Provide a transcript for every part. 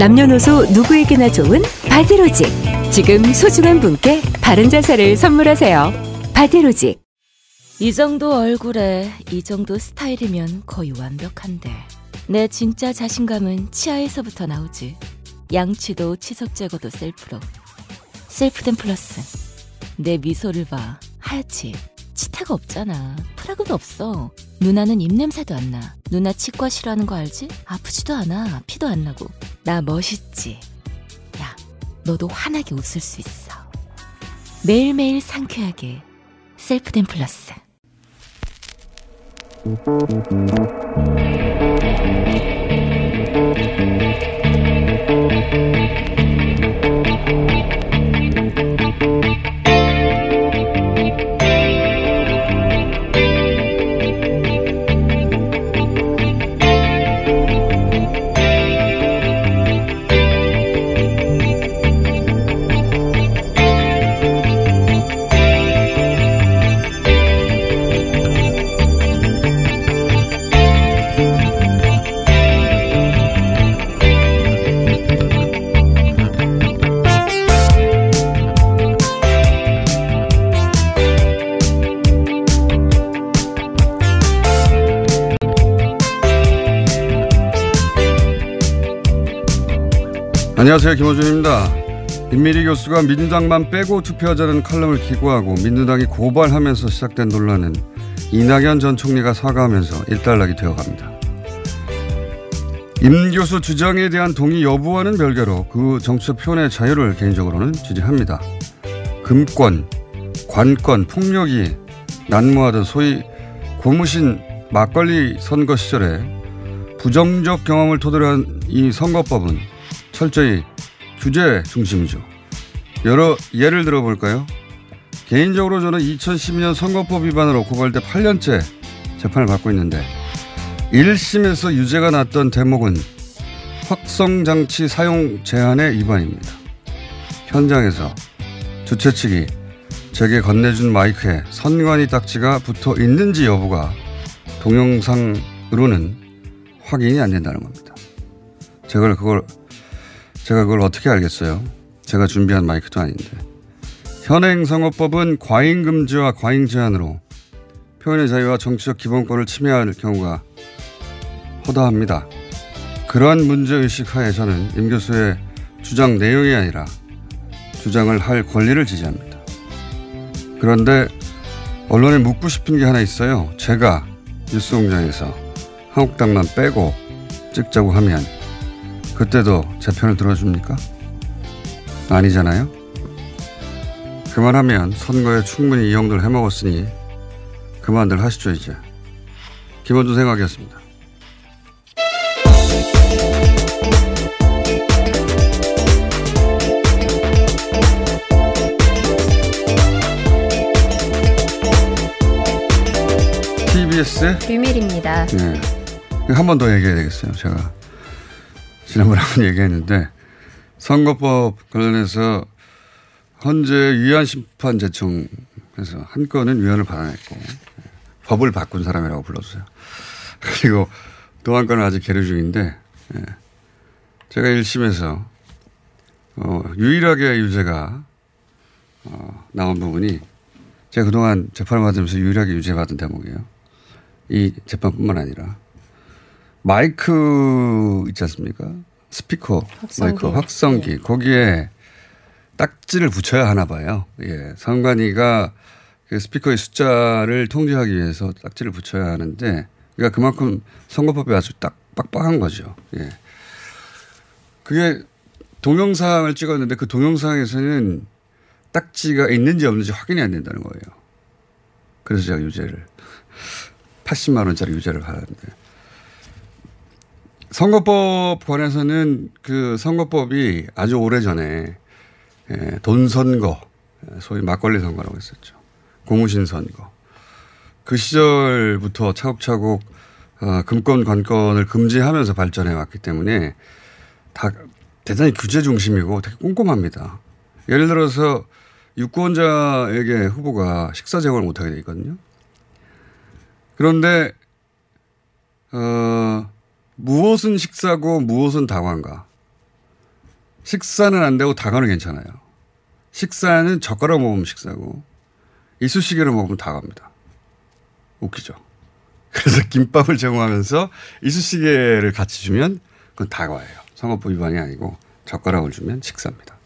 남녀노소 누구에게나 좋은 바디로직. 지금 소중한 분께 바른 자세를 선물하세요. 바디로직. 이 정도 얼굴에 이 정도 스타일이면 거의 완벽한데 내 진짜 자신감은 치아에서부터 나오지 양치도 치석 제거도 셀프로 셀프덴 플러스 내 미소를 봐 하얗지 치태가 없잖아. 프라그도 없어. 누나는 입냄새도 안 나. 누나 치과 싫어하는 거 알지? 아프지도 않아. 피도 안 나고. 나 멋있지. 야 너도 환하게 웃을 수 있어. 매일매일 상쾌하게. 셀프덴 플러스 안녕하세요 김호준입니다. 임미리 교수가 민주당만 빼고 투표하자는 칼럼을 기고하고 민주당이 고발하면서 시작된 논란은 이낙연 전 총리가 사과하면서 일단락이 되어갑니다. 임 교수 주장에 대한 동의 여부와는 별개로 그 정치적 표현의 자유를 개인적으로는 지지합니다. 금권, 관권, 폭력이 난무하던 소위 고무신 막걸리 선거 시절에 부정적 경험을 토대로 한 이 선거법은 철저히 규제 중심이죠. 여러 예를 들어볼까요? 개인적으로 저는 2012년 선거법 위반으로 고발돼 8년째 재판을 받고 있는데 1심에서 유죄가 났던 대목은 확성장치 사용 제한의 위반입니다. 현장에서 주최 측이 제게 건네준 마이크에 선관위 딱지가 붙어 있는지 여부가 동영상으로는 확인이 안 된다는 겁니다. 제가 그걸 제가 그걸 어떻게 알겠어요? 제가 준비한 마이크도 아닌데. 현행 선거법은 과잉 금지와 과잉 제한으로 표현의 자유와 정치적 기본권을 침해할 경우가 허다합니다. 그러한 문제의식 하에 저는 임 교수의 주장 내용이 아니라 주장을 할 권리를 지지합니다. 그런데 언론에 묻고 싶은 게 하나 있어요. 제가 뉴스 공장에서 한국당만 빼고 찍자고 하면 그때도 제 편을 들어줍니까? 아니잖아요. 그만하면 선거에 충분히 이용들 해먹었으니 그만들 하시죠 이제. 김원준 생각이었습니다. TBS의 비밀입니다. 네. 한 번 더 얘기해야 되겠어요. 제가 지난번에 한번 얘기했는데 선거법 관련해서 현재 위헌 심판 제청에서 한 건은 위헌을 받아냈고 법을 바꾼 사람이라고 불러주세요. 그리고 또 한 건은 아직 계류 중인데 예. 제가 1심에서 어, 유일하게 유죄가 어, 나온 부분이 제가 그동안 재판을 받으면서 유일하게 유죄받은 대목이에요. 이 재판뿐만 아니라 마이크 있지 않습니까? 스피커 확성기. 마이크 확성기 거기에 딱지를 붙여야 하나 봐요. 예. 선관위가 그 스피커의 숫자를 통제하기 위해서 딱지를 붙여야 하는데 그러니까 그만큼 선거법이 아주 딱 빡빡한 거죠. 예. 그게 동영상을 찍었는데 그 동영상에서는 딱지가 있는지 없는지 확인이 안 된다는 거예요. 그래서 제가 유죄를 80만 원짜리 유죄를 받았는데 선거법 관해서는 그 선거법이 아주 오래 전에 예, 돈 선거, 예, 소위 막걸리 선거라고 했었죠. 고무신 선거. 그 시절부터 차곡차곡 어, 금권 관건을 금지하면서 발전해 왔기 때문에 다 대단히 규제 중심이고 되게 꼼꼼합니다. 예를 들어서 유권자에게 후보가 식사 제공을 못하게 돼 있거든요. 그런데 어, 무엇은 식사고 무엇은 다관가. 식사는 안 되고 다관은 괜찮아요. 식사는 젓가락 먹으면 식사고 이쑤시개를 먹으면 다갑니다. 웃기죠. 그래서 김밥을 제공하면서 이쑤시개를 같이 주면 그건 다과예요. 선거법 위반이 아니고 젓가락을 주면 식사입니다.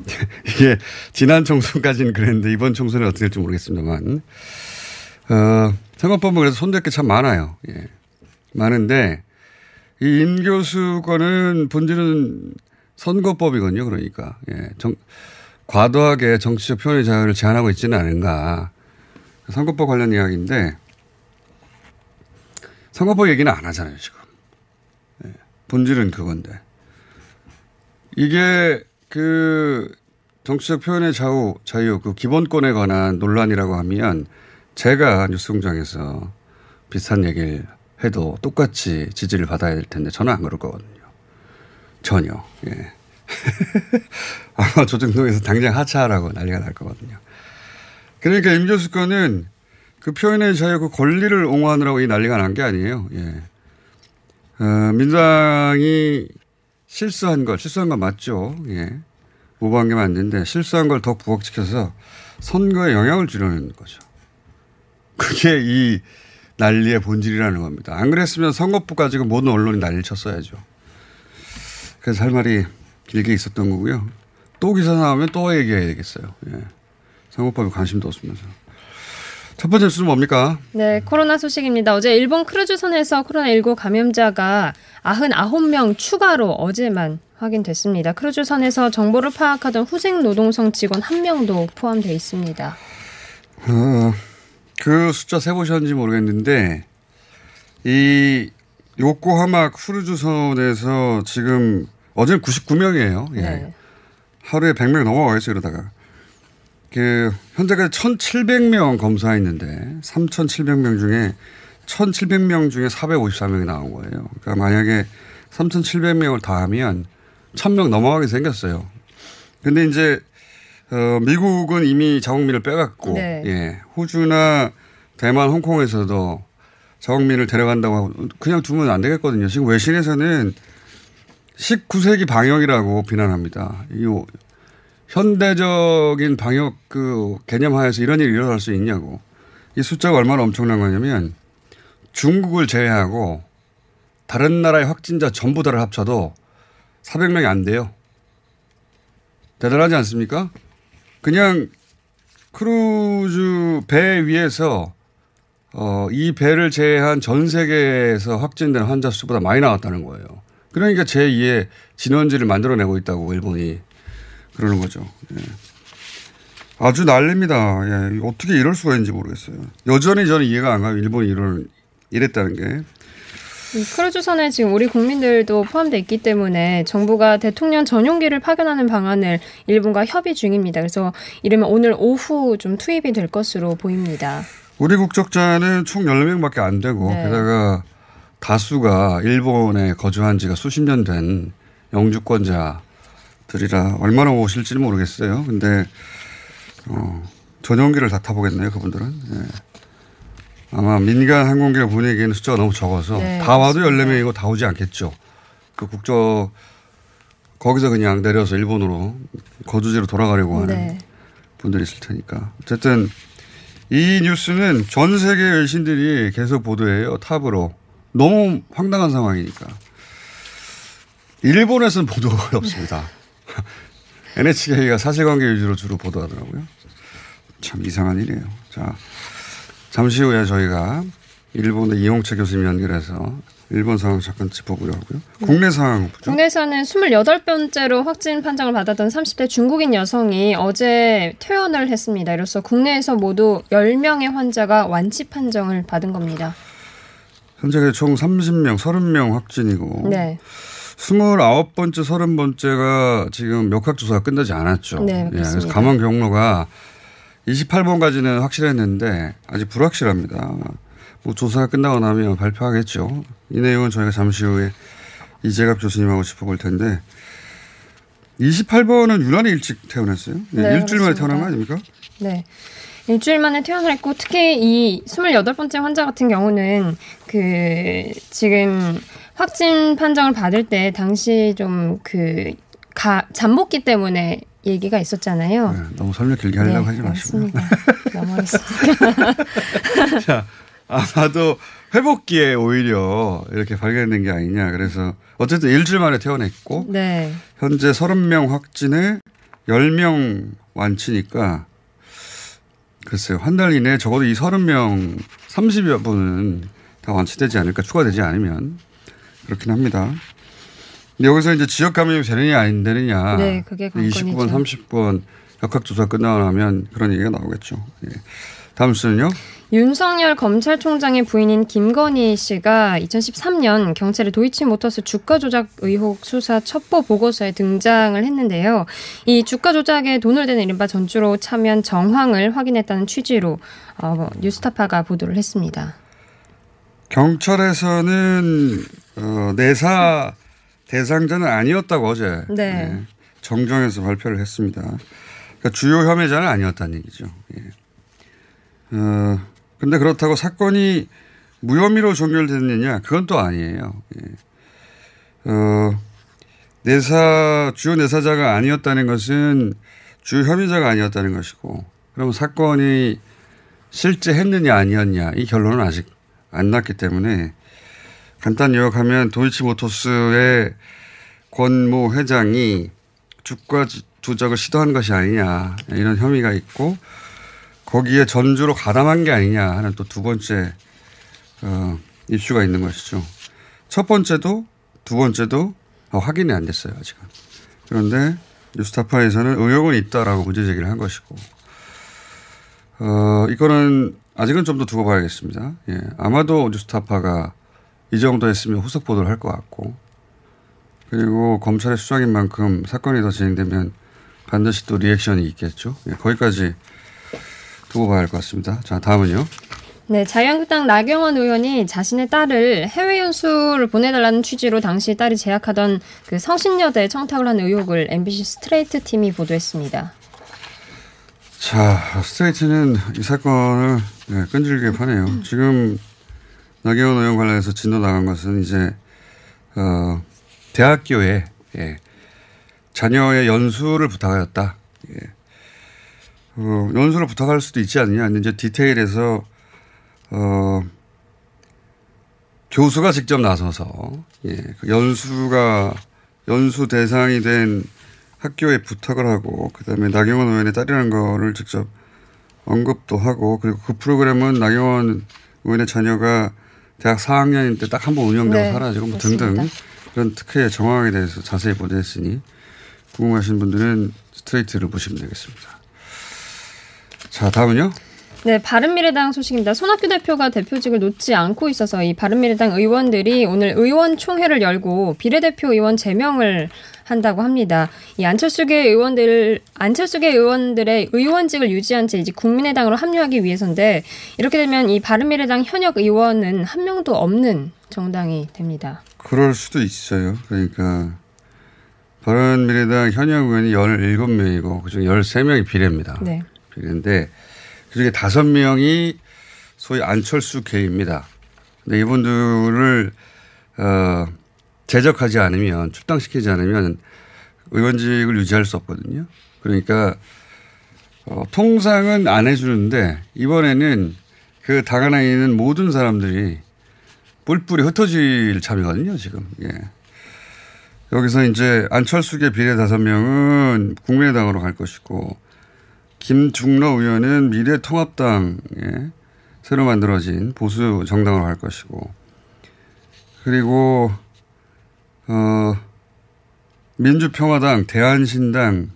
이게 지난 총선까지는 그랬는데 이번 총선에 어떻게 될지 모르겠습니다만 어, 선거법은 그래서 손댈 게 참 많아요. 예. 많은데 이 임 교수 거는 본질은 선거법이거든요. 그러니까 예. 정, 과도하게 정치적 표현의 자유를 제한하고 있지는 않은가. 선거법 관련 이야기인데 선거법 얘기는 안 하잖아요. 지금. 예. 본질은 그건데 이게 그 정치적 표현의 자유, 자유 그 기본권에 관한 논란이라고 하면 제가 뉴스공장에서 비슷한 얘기를 해도 똑같이 지지를 받아야 될 텐데 저는 안 그럴 거거든요. 전혀. 예. 아마 조정동에서 당장 하차하라고 난리가 날 거거든요. 그러니까 임 교수 거는 그 표현의 자유 그 권리를 옹호하느라고 이 난리가 난 게 아니에요. 예. 어, 민주당이 실수한 걸, 실수한 건 맞죠. 예. 오버한 게 맞는데 실수한 걸 더 부각시켜서 선거에 영향을 주려는 거죠. 그게 이 난리의 본질이라는 겁니다. 안 그랬으면 선거법 가지고 모든 언론이 난리를 쳤어야죠. 그래서 할 말이 길게 있었던 거고요. 또 기사 나오면 또 얘기해야 되겠어요. 예. 선거법에 관심도 없으면서. 첫 번째 뉴스는 뭡니까? 네, 코로나 소식입니다. 어제 일본 크루즈선에서 코로나19 감염자가 99명 추가로 어제만 확인됐습니다. 크루즈선에서 정보를 파악하던 후생 노동성 직원 한 명도 포함되어 있습니다. 어, 그 숫자 세보셨는지 모르겠는데 이 요코하마 크루즈 선에서 지금 어제는 99명이에요. 예. 네. 하루에 100명 넘어가겠어요, 이러다가. 그, 현재까지 1,700명 검사했는데, 3,700명 중에 1,700명 중에 454명이 나온 거예요. 그러니까 만약에 3,700명을 다 하면 1,000명 넘어가게 생겼어요. 근데 이제, 어, 미국은 이미 자국민을 빼갔고, 네. 예. 호주나 대만, 홍콩에서도 자국민을 데려간다고 하고, 그냥 두면 안 되겠거든요. 지금 외신에서는 19세기 방역이라고 비난합니다. 이 현대적인 방역 그 개념 하에서 이런 일이 일어날 수 있냐고. 이 숫자가 얼마나 엄청난 거냐면 중국을 제외하고 다른 나라의 확진자 전부 다를 합쳐도 400명이 안 돼요. 대단하지 않습니까? 그냥 크루즈 배 위에서 어, 이 배를 제외한 전 세계에서 확진된 환자 수보다 많이 나왔다는 거예요. 그러니까 제2의 진원지를 만들어내고 있다고 일본이 그러는 거죠. 예. 아주 난립니다. 예. 어떻게 이럴 수가 있는지 모르겠어요. 여전히 저는 이해가 안 가요. 일본이 이런, 이랬다는 게. 이 크루즈선에 지금 우리 국민들도 포함되어 있기 때문에 정부가 대통령 전용기를 파견하는 방안을 일본과 협의 중입니다. 그래서 이르면 오늘 오후 좀 투입이 될 것으로 보입니다. 우리 국적자는 총 14명밖에 안 되고 네. 게다가 다수가 일본에 거주한 지가 수십 년 된 영주권자들이라 얼마나 오실지는 모르겠어요. 근데 어, 전용기를 다 타보겠네요. 그분들은. 예. 아마 민간 항공기를 보내기에는 숫자가 너무 적어서 네, 다 와도 맞습니다. 14명이고 다 오지 않겠죠. 그 국적 거기서 그냥 내려서 일본으로 거주지로 돌아가려고 하는 네. 분들이 있을 테니까. 어쨌든 이 뉴스는 전 세계 외신들이 계속 보도해요. 탑으로. 너무 황당한 상황이니까. 일본에서는 보도가 거의 없습니다. NHK가 사실관계 위주로 주로 보도하더라고요. 참 이상한 일이에요. 자, 잠시 후에 저희가 일본의 이용채 교수님 연결해서 일본 상황 잠깐 짚어보려 하고요. 국내 상황 보죠. 국내에서는 28번째로 확진 판정을 받았던 30대 중국인 여성이 어제 퇴원을 했습니다. 이로써 국내에서 모두 10명의 환자가 완치 판정을 받은 겁니다. 현재 총 30명, 30명 확진이고 네. 29번째, 30번째가 지금 역학조사가 끝나지 않았죠. 네, 예, 그래서. 감원 경로가 28번까지는 확실했는데 아직 불확실합니다. 뭐 조사가 끝나고 나면 발표하겠죠. 이 내용은 저희가 잠시 후에 이재갑 교수님하고 짚어볼 텐데 28번은 유난히 일찍 퇴원했어요. 예, 네, 일주일 만에. 퇴원한 거 아닙니까? 네. 일주일 만에 퇴원을 했고 특히 이 28번째 환자 같은 경우는 그 지금 확진 판정을 받을 때 당시 좀그 잠복기 때문에 얘기가 있었잖아요. 네, 너무 설명 길게 하려고 하지 마시고요. 알겠습니다. 넘어가겠습니다. 자, 아마도 회복기에 오히려 이렇게 발견된 게 아니냐. 그래서 어쨌든 일주일 만에 퇴원했고 네. 현재 30명 확진에 10명 완치니까 글쎄요. 한 달 이내에 적어도 이 30명 30여 분은 다 완치되지 않을까 추가되지 않으면 그렇긴 합니다. 여기서 이제 지역 감염이 되느냐 안 되느냐. 네, 그게 관건이죠. 29번, 30번 역학조사 끝나고 나면 그런 얘기가 나오겠죠. 예. 다음 수는요. 윤석열 검찰총장의 부인인 김건희 씨가 2013년 경찰의 도이치모터스 주가 조작 의혹 수사 첩보 보고서에 등장을 했는데요. 이 주가 조작에 돈을 대는 이른바 전주로 참여한 정황을 확인했다는 취지로 어, 뉴스타파가 보도를 했습니다. 경찰에서는 어, 내사 대상자는 아니었다고 어제 네. 예, 정정해서 발표를 했습니다. 그러니까 주요 혐의자는 아니었다는 얘기죠. 예. 어, 근데 그렇다고 사건이 무혐의로 종결됐느냐? 그건 또 아니에요. 예. 어, 내사 주요 내사자가 아니었다는 것은 주요 혐의자가 아니었다는 것이고, 그럼 사건이 실제 했느냐 아니었냐 이 결론은 아직 안 났기 때문에 간단 요약하면 도이치모터스의 권모 회장이 주가 조작을 시도한 것이 아니냐 이런 혐의가 있고 거기에 전주로 가담한 게 아니냐 하는 또 두 번째 어, 이슈가 있는 것이죠. 첫 번째도 두 번째도 어, 확인이 안 됐어요 아직은. 그런데 뉴스타파에서는 의혹은 있다라고 문제 제기를 한 것이고 어, 이거는 아직은 좀 더 두고 봐야겠습니다. 예. 아마도 뉴스타파가 이 정도 했으면 후속 보도를 할 것 같고 그리고 검찰의 수장인 만큼 사건이 더 진행되면 반드시 또 리액션이 있겠죠. 예. 거기까지 두고 봐야 할 것 같습니다. 자, 다음은요. 네, 자유한국당 나경원 의원이 자신의 딸을 해외 연수를 보내달라는 취지로 당시 딸이 재학하던 그 성신여대에 청탁을 한 의혹을 MBC 스트레이트 팀이 보도했습니다. 자, 스트레이트는 이 사건을 네, 끈질기게 파네요. 지금 나경원 의원 관련해서 진도 나간 것은 이제 어, 대학교에 예, 자녀의 연수를 부탁하였다. 예. 어, 연수를 부탁할 수도 있지 않느냐. 이제 디테일에서 어, 교수가 직접 나서서 예, 그 연수가 연수 대상이 된 학교에 부탁을 하고 그다음에 나경원 의원의 딸이라는 거를 직접 언급도 하고 그리고 그 프로그램은 나경원 의원의 자녀가 대학 4학년일 때딱 한 번 운영되고 네, 사라지고 뭐. 등등 그런 특혜의 정황에 대해서 자세히 보도했으니 궁금하신 분들은 스트레이트를 보시면 되겠습니다. 자 다음은요. 네, 바른미래당 소식입니다. 손학규 대표가 대표직을 놓지 않고 있어서 이 바른미래당 의원들이 오늘 의원총회를 열고 비례대표 의원 제명을 한다고 합니다. 이 안철수계 의원들 안철수계 의원들의 의원직을 유지한 채 이제 국민의당으로 합류하기 위해서인데 이렇게 되면 이 바른미래당 현역 의원은 한 명도 없는 정당이 됩니다. 그럴 수도 있어요. 그러니까 바른미래당 현역 의원이 17명이고 그중 13명이 비례입니다. 네. 비례인데 그중에 5명이 소위 안철수 계입니다. 근데 이분들을 어, 제적하지 않으면 출당시키지 않으면 의원직을 유지할 수 없거든요. 그러니까 어, 통상은 안 해주는데 이번에는 그 당 안에 있는 모든 사람들이 뿔뿔이 흩어질 참이거든요, 지금. 예. 여기서 이제 안철수계 비례 다섯 명은 국민의당으로 갈 것이고 김중러 의원은 미래통합당에 새로 만들어진 보수 정당으로 갈 것이고 그리고 어 민주평화당, 대한신당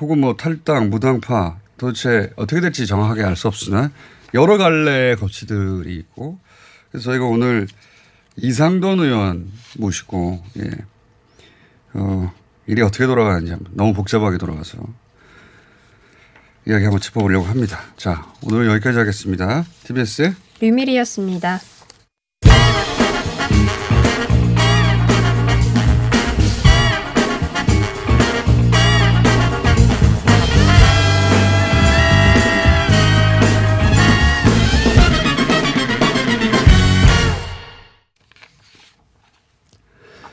혹은 뭐 탈당, 무당파 도대체 어떻게 될지 정확하게 알 수 없으나 여러 갈래의 거치들이 있고 그래서 저희가 오늘 이상돈 의원 모시고 예. 어, 일이 어떻게 돌아가는지 너무 복잡하게 돌아가서 이야기 한번 짚어보려고 합니다. 자, 오늘 여기까지 하겠습니다. TBS의 류밀이었습니다.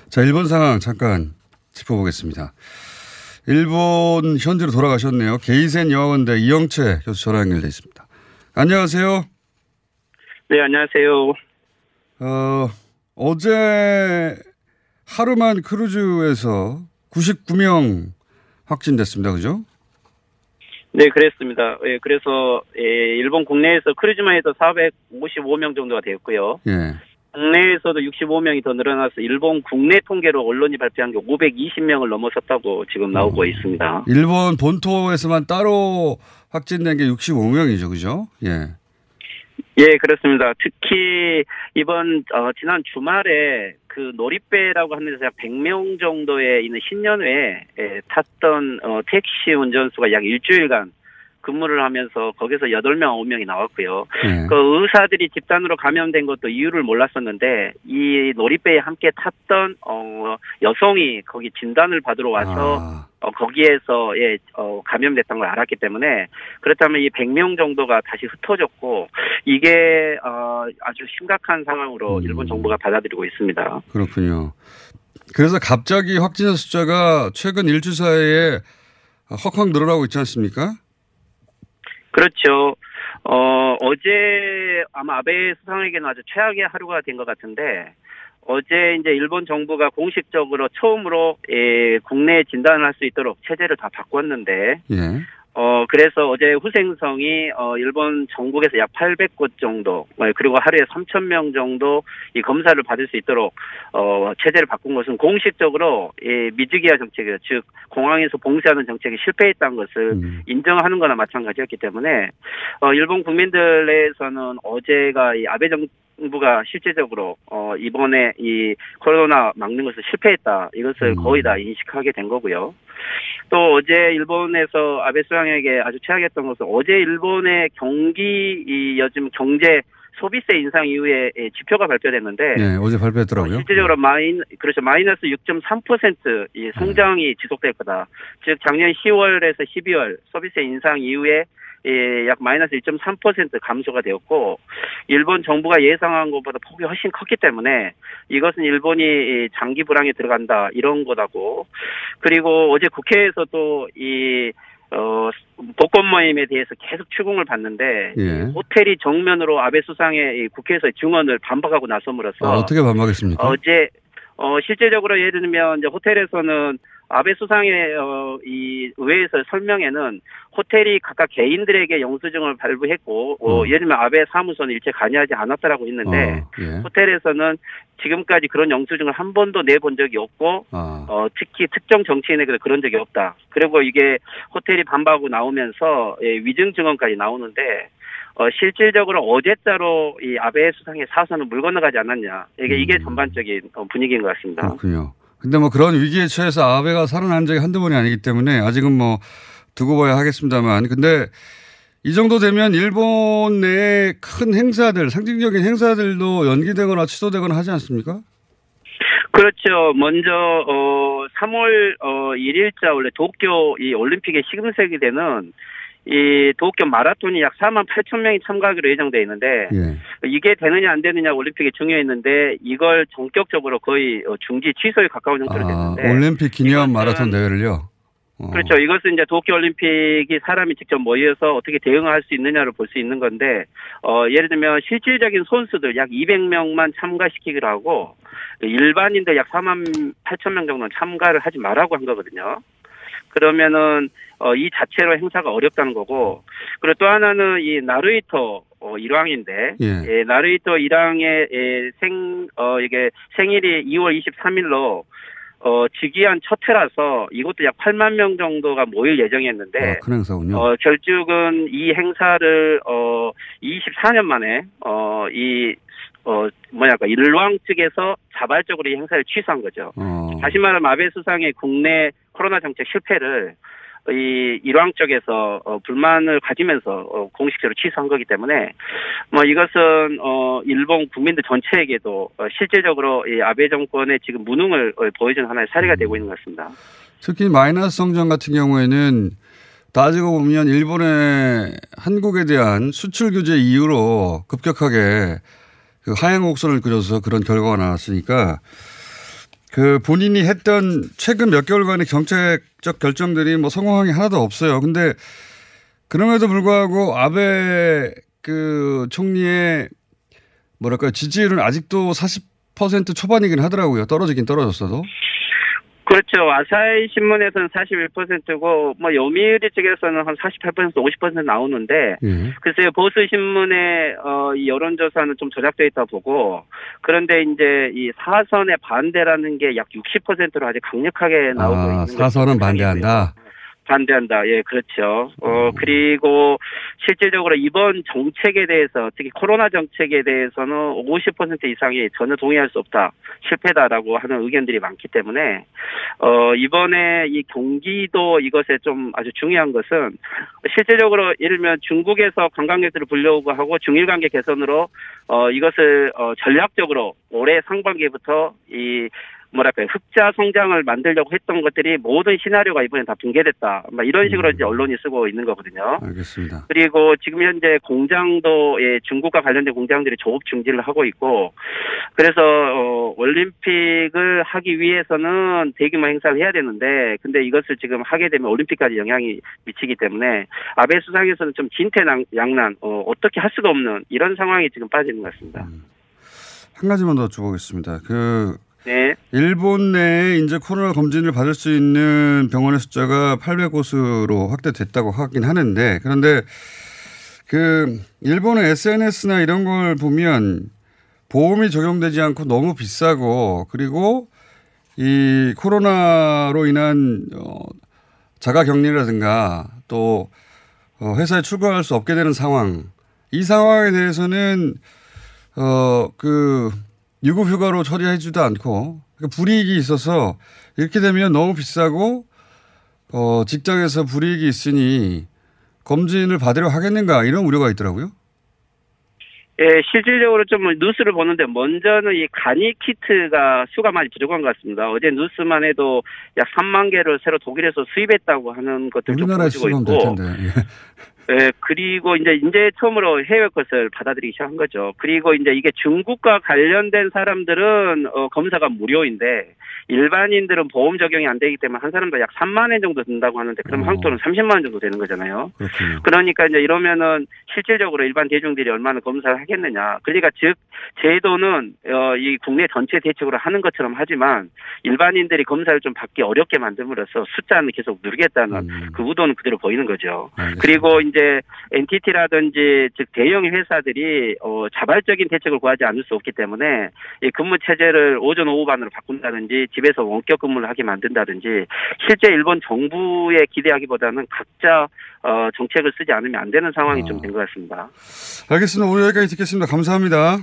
자, 일본 상황 잠깐 짚어보겠습니다. 일본 현지로 돌아가셨네요. 게이센 여학원대 이영채 교수 전화 연결돼 있습니다. 안녕하세요. 네, 안녕하세요. 어, 어제 하루만 크루즈에서 99명 확진됐습니다. 그죠? 네, 그랬습니다. 예, 그래서 예, 일본 국내에서 크루즈만 해도 455명 정도가 되었고요. 예. 국내에서도 65명이 더 늘어나서 일본 국내 통계로 언론이 발표한 게 520명을 넘어섰다고 지금 나오고 어. 있습니다. 일본 본토에서만 따로 확진된 게 65명이죠. 그죠? 예. 예, 그렇습니다. 특히 이번 어, 지난 주말에 그 놀이배라고 하는 데서 약 100명 정도에 있는 신년회에 예, 탔던 어, 택시 운전수가 약 일주일간 근무를 하면서 거기서 8명, 9명이 나왔고요. 예. 그 의사들이 집단으로 감염된 것도 이유를 몰랐었는데 이 놀이배에 함께 탔던 어 여성이 거기 진단을 받으러 와서 아, 어 거기에서 예 어, 감염됐다는 걸 알았기 때문에 그렇다면 이 100명 정도가 다시 흩어졌고 이게 어 아주 심각한 상황으로 음. 일본 정부가 받아들이고 있습니다. 그렇군요. 그래서 갑자기 확진자 숫자가 최근 일주 사이에 확확 늘어나고 있지 않습니까? 그렇죠. 어, 어제 아마 아베 수상에게는 아주 최악의 하루가 된 것 같은데 어제 이제 일본 정부가 공식적으로 처음으로 예, 국내 진단을 할 수 있도록 체제를 다 바꿨는데 예. 어 그래서 어제 후생성이 어 일본 전국에서 약 800곳 정도 어, 그리고 하루에 3천 명 정도 이 검사를 받을 수 있도록 어 체제를 바꾼 것은 공식적으로 이 미즈기야 정책 즉 공항에서 봉쇄하는 정책이 실패했다는 것을 음. 인정하는 거나 마찬가지였기 때문에 어 일본 국민들 내에서는 어제가 이 아베 정 부가 실제적으로 어 이번에 이 코로나 막는 것을 실패했다 이것을 음. 거의 다 인식하게 된 거고요. 또 어제 일본에서 아베 수상에게 아주 최악이었던 것은 어제 일본의 경기 이 요즘 경제 소비세 인상 이후에 예, 지표가 발표됐는데 예, 어제 발표했더라고요. 어, 실질적으로 마인 그렇죠 마이너스 6.3%이 성장이 지속될 거다. 즉 작년 10월에서 12월 소비세 인상 이후에 예, 약 마이너스 1.3% 감소가 되었고 일본 정부가 예상한 것보다 폭이 훨씬 컸기 때문에 이것은 일본이 이 장기 불황에 들어간다 이런 거다고 그리고 어제 국회에서도 이 어, 복권 모임에 대해서 계속 추궁을 받는데 예. 호텔이 정면으로 아베 수상의 이 국회에서의 증언을 반박하고 나섬으로써 아, 어떻게 반박했습니까? 어제 어 실제적으로 예를 들면 이제 호텔에서는 아베 수상의 어, 이 의회에서 설명에는 호텔이 각각 개인들에게 영수증을 발부했고 어, 어. 예를 들면 아베 사무소는 일체 관여하지 않았다라고 했는데 어, 예. 호텔에서는 지금까지 그런 영수증을 한 번도 내본 적이 없고 아, 어, 특히 특정 정치인에게도 그런 적이 없다. 그리고 이게 호텔이 반박하고 나오면서 예, 위증 증언까지 나오는데 어, 실질적으로 어제자로 이 아베 수상의 사선은 물 건너가지 않았냐. 이게 이게 음. 전반적인 어, 분위기인 것 같습니다. 그렇군요. 근데 뭐 그런 위기에 처해서 아베가 살아난 적이 한두 번이 아니기 때문에 아직은 뭐 두고 봐야 하겠습니다만 근데 이 정도 되면 일본 내의 큰 행사들, 상징적인 행사들도 연기되거나 취소되거나 하지 않습니까? 그렇죠. 먼저 어 3월 어 1일자 원래 도쿄 이 올림픽의 시금석이 되는 이 도쿄 마라톤이 약 4만 8천 명이 참가하기로 예정돼 있는데 예. 이게 되느냐 안 되느냐 올림픽이 중요했는데 이걸 전격적으로 거의 어, 중지 취소에 가까운 정도로 아, 됐는데 올림픽 기념 마라톤 대회를요. 어. 그렇죠. 이것은 이제 도쿄 올림픽이 사람이 직접 모여서 어떻게 대응할 수 있느냐를 볼 수 있는 건데, 어, 예를 들면 실질적인 선수들 약 200명만 참가시키기로 하고, 일반인들 약 4만 8천 명 정도는 참가를 하지 말라고 한 거거든요. 그러면은, 어, 이 자체로 행사가 어렵다는 거고, 그리고 또 하나는 이 나루이토 어, 일왕인데, 예. 예, 나루이토 일왕의 예, 생, 어, 이게 생일이 2월 23일로 어, 즉위한 첫 해라서 이것도 약 8만 명 정도가 모일 예정이었는데, 아, 큰 행사군요. 어, 결국은 이 행사를, 어, 24년 만에, 어, 이, 어, 뭐랄까, 일왕 측에서 자발적으로 이 행사를 취소한 거죠. 어. 다시 말하면 아베 수상의 국내 코로나 정책 실패를 이 일왕 쪽에서 어, 불만을 가지면서 어, 공식적으로 취소한 거기 때문에 뭐 이것은 어 일본 국민들 전체에게도 어, 실질적으로 이 아베 정권의 지금 무능을 어, 보여준 하나의 사례가 되고 있는 것 같습니다. 특히 마이너스 성장 같은 경우에는 따지고 보면 일본의 한국에 대한 수출 규제 이후로 급격하게 그 하향 곡선을 그려서 그런 결과가 나왔으니까 그 본인이 했던 최근 몇 개월간의 정책적 결정들이 뭐 성공한 게 하나도 없어요. 근데 그럼에도 불구하고 아베 그 총리의 뭐랄까 지지율은 아직도 40% 초반이긴 하더라고요. 떨어지긴 떨어졌어도. 그렇죠. 아사히 신문에서는 41%고 뭐 요미우리 측에서는 한 48% 50% 나오는데 예. 글쎄요 보수 신문의 어, 이 여론조사는 좀 조작돼 있다 보고 그런데 이제 이 사선의 반대라는 게 약 60%로 아주 강력하게 나오고 있는 아, 것이 사선은 좀 반대한다. 반대한다. 예, 그렇죠. 어, 음. 그리고 실질적으로 이번 정책에 대해서, 특히 코로나 정책에 대해서는 50% 이상이 전혀 동의할 수 없다. 실패다라고 하는 의견들이 많기 때문에, 어, 이번에 이 경기도 이것에 좀 아주 중요한 것은 실질적으로 예를 들면 중국에서 관광객들을 불려오고 하고 중일 관계 개선으로, 어, 이것을, 어, 전략적으로 올해 상반기부터 이 뭐랄까요 흑자 성장을 만들려고 했던 것들이 모든 시나리오가 이번에 다 붕괴됐다. 막 이런 식으로 음. 이제 언론이 쓰고 있는 거거든요. 알겠습니다. 그리고 지금 현재 공장도 예, 중국과 관련된 공장들이 조업 중지를 하고 있고 그래서 어, 올림픽을 하기 위해서는 대규모 행사를 해야 되는데 근데 이것을 지금 하게 되면 올림픽까지 영향이 미치기 때문에 아베 수상에서는 좀 진퇴양난 어, 어떻게 할 수가 없는 이런 상황이 지금 빠지는 것 같습니다. 한 가지만 더 줘보겠습니다. 그 네. 일본 내에 이제 코로나 검진을 받을 수 있는 병원의 숫자가 800곳으로 확대됐다고 하긴 하는데 그런데 그 일본의 SNS나 이런 걸 보면 보험이 적용되지 않고 너무 비싸고 그리고 이 코로나로 인한 어 자가 격리라든가 또 어, 회사에 출근할 수 없게 되는 상황 이 상황에 대해서는 어그 유급 휴가로 처리해주지도 않고 그러니까 불이익이 있어서 이렇게 되면 너무 비싸고 어 직장에서 불이익이 있으니 검진을 받으려 하겠는가 이런 우려가 있더라고요. 예, 실질적으로 좀 뉴스를 보는데 먼저는 이 간이 키트가 수가 많이 부족한 것 같습니다. 어제 뉴스만 해도 약 3만 개를 새로 독일에서 수입했다고 하는 것들 좀 보여지고 있고. 예. 예, 그리고 이제 이제 처음으로 해외 것을 받아들이기 시작한 거죠. 그리고 이제 이게 중국과 관련된 사람들은 어, 검사가 무료인데 일반인들은 보험 적용이 안 되기 때문에 한 사람당 약 3만 원 정도 든다고 하는데 그럼 어. 한국 돈은 30만 원 정도 되는 거잖아요. 그렇군요. 그러니까 이제 이러면은 실질적으로 일반 대중들이 얼마나 검사를 하겠느냐. 그러니까 즉 제도는 어, 이 국내 전체 대책으로 하는 것처럼 하지만 일반인들이 검사를 좀 받기 어렵게 만듦으로써 숫자는 계속 누르겠다는 음. 그 의도는 그대로 보이는 거죠. 알겠습니다. 그리고 이제 NTT라든지 즉 대형 회사들이 어, 자발적인 대책을 구하지 않을 수 없기 때문에 이 근무 체제를 오전 오후 반으로 바꾼다든지 집에서 원격 근무를 하게 만든다든지 실제 일본 정부에 기대하기보다는 각자 어, 정책을 쓰지 않으면 안 되는 상황이 아. 좀된 것 같습니다. 알겠습니다. 오늘 여기까지 듣겠습니다. 감사합니다.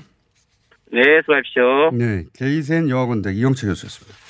네, 수고하십시오. 네, 게이센 여학원대 이영채 교수였습니다.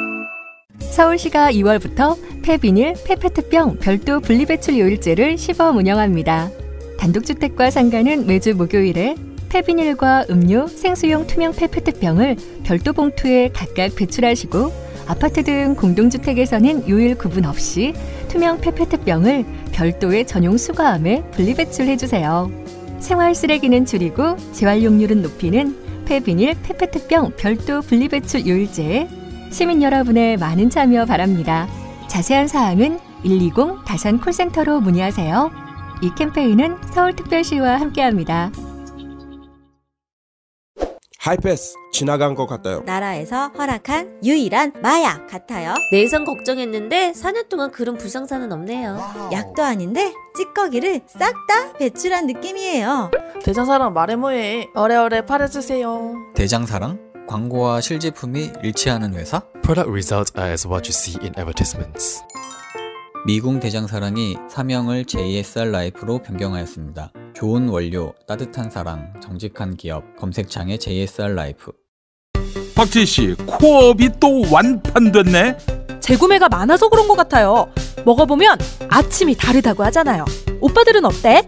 서울시가 2월부터 폐비닐, 폐페트병 별도 분리배출 요일제를 시범 운영합니다. 단독주택과 상가는 매주 목요일에 폐비닐과 음료, 생수용 투명 폐페트병을 별도 봉투에 각각 배출하시고 아파트 등 공동주택에서는 요일 구분 없이 투명 폐페트병을 별도의 전용 수거함에 분리배출해주세요. 생활 쓰레기는 줄이고 재활용률은 높이는 폐비닐, 폐페트병 별도 분리배출 요일제에 시민 여러분의 많은 참여 바랍니다. 자세한 사항은 120 다산 콜센터로 문의하세요. 이 캠페인은 서울특별시와 함께합니다. 하이패스 지나간 것 같아요. 나라에서 허락한 유일한 마약 같아요. 내성 걱정했는데 4년 동안 그런 불상사는 없네요. 약도 아닌데 찌꺼기를 싹 다 배출한 느낌이에요. 대장사랑 말해 뭐해. 어래어래 팔아주세요. 대장사랑 광고와 실제품이 일치하는 회사? Product results are as what you see in advertisements. 미궁 대장사랑이 사명을 JSR 라이프로 변경하였습니다. 좋은 원료, 따뜻한 사랑, 정직한 기업, 검색창에 JSR 라이프. 박지희 씨, 코업이 또 완판됐네. 재구매가 많아서 그런 것 같아요. 먹어보면 아침이 다르다고 하잖아요. 오빠들은 어때?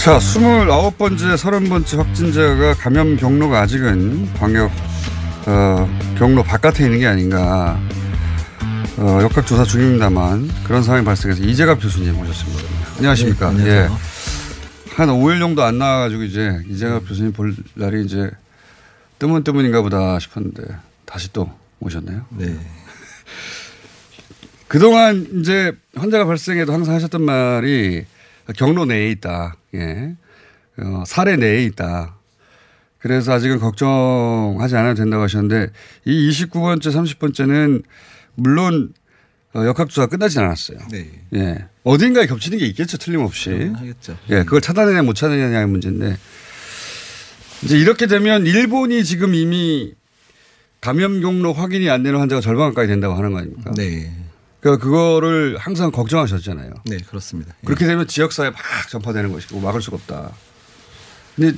자, 29번째, 30번째 확진자가 감염 경로가 아직은 광역 어, 경로 바깥에 있는 게 아닌가 어, 역학조사 중입니다만 그런 상황이 발생해서 이재갑 교수님 모셨습니다. 안녕하십니까. 네. 예. 한 5일 정도 안 나와가지고 이제 이재갑 교수님 볼 날이 이제 뜨문뜨문인가 보다 싶었는데 다시 또 오셨네요. 네. 그동안 이제 환자가 발생해도 항상 하셨던 말이 경로 내에 있다. 예. 어, 사례 내에 있다. 그래서 아직은 걱정하지 않아도 된다고 하셨는데 이 29번째, 30번째는 물론 어, 역학조사 끝나진 않았어요. 네. 예. 어딘가에 겹치는 게 있겠죠. 틀림없이. 하겠죠. 예. 그걸 찾아내냐 못 찾아내냐의 문제인데 이제 이렇게 되면 일본이 지금 이미 감염 경로 확인이 안 되는 환자가 절반 가까이 된다고 하는 거 아닙니까? 네. 그러니까 그거를 항상 걱정하셨잖아요. 네, 그렇습니다. 그렇게 되면 지역사회에 막 전파되는 것이고 막을 수가 없다. 근데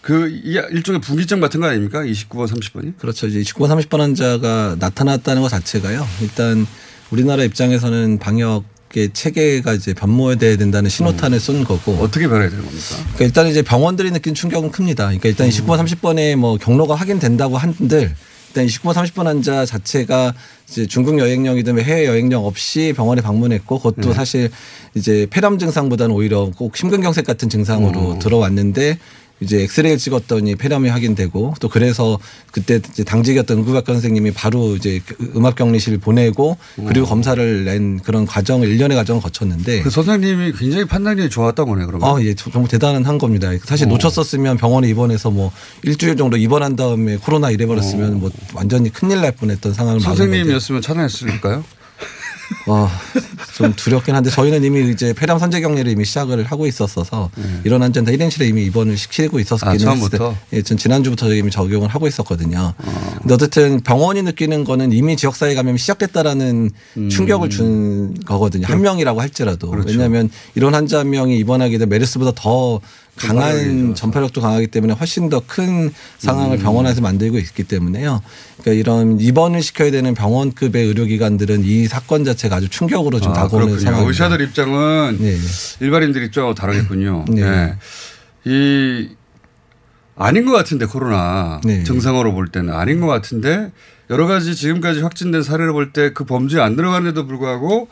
그 이- 일종의 분기점 같은 거 아닙니까? 29번, 30번이? 그렇죠. 이제 29번, 30번 환자가 나타났다는 것 자체가요. 일단 우리나라 입장에서는 방역 의 체계가 이제 변모해야 된다는 신호탄을 쏜 거고. 음. 어떻게 변해야 되는 겁니까? 그러니까 일단 이제 병원들이 느낀 충격은 큽니다. 그러니까 일단 29번, 30번에 뭐 경로가 확인된다고 한들 일단 29번, 30번 환자 자체가 이제 중국 여행령이든 해외 여행령 없이 병원에 방문했고 그것도 네. 사실 이제 폐렴 증상보다는 오히려 꼭 심근경색 같은 증상으로 어. 들어왔는데 이제 엑스레이를 찍었더니 폐렴이 확인되고 또 그래서 그때 이제 당직이었던 응급학과 선생님이 바로 이제 그 음압격리실 보내고 그리고 검사를 낸 그런 과정을 일련의 과정을 거쳤는데 그 선생님이 굉장히 판단력이 좋았다고 보네, 그러면. 아, 예, 정말 대단한 한 겁니다. 사실 어. 놓쳤었으면 병원에 입원해서 뭐 일주일 정도 입원한 다음에 코로나 이래 버렸으면 뭐 완전히 큰일 날 뻔했던 상황을. 선생님이었으면 찾아냈을까요? 어, 좀 두렵긴 한데 저희는 이미 이제 폐렴 선제 격리를 이미 시작을 하고 있었어서 이런 환자는 다 1인실에 이미 입원을 시키고 있었기는 네. 아, 처음부터? 했을 때, 예, 전 지난주부터 이미 적용을 하고 있었거든요. 근데 어쨌든 병원이 느끼는 거는 이미 지역사회 감염이 시작됐다라는 충격을 준 거거든요. 한 명이라고 할지라도. 음. 그렇죠. 왜냐하면 이런 환자 한 명이 입원하게 되면 메르스보다 더 강한 전파력도 강하기 때문에 훨씬 더 큰 상황을 음. 병원에서 만들고 있기 때문에요. 그러니까 이런 입원을 시켜야 되는 병원급의 의료기관들은 이 사건 자체가 아주 충격으로 지금 아, 다가오는. 상황입니다. 의사들 입장은 일반인들 입장하고 다르겠군요. 네. 네. 이 아닌 것 같은데 코로나 네. 증상으로 볼 때는 아닌 것 같은데 여러 가지 지금까지 확진된 사례를 볼 때 그 범죄에 안 들어가는데도 불구하고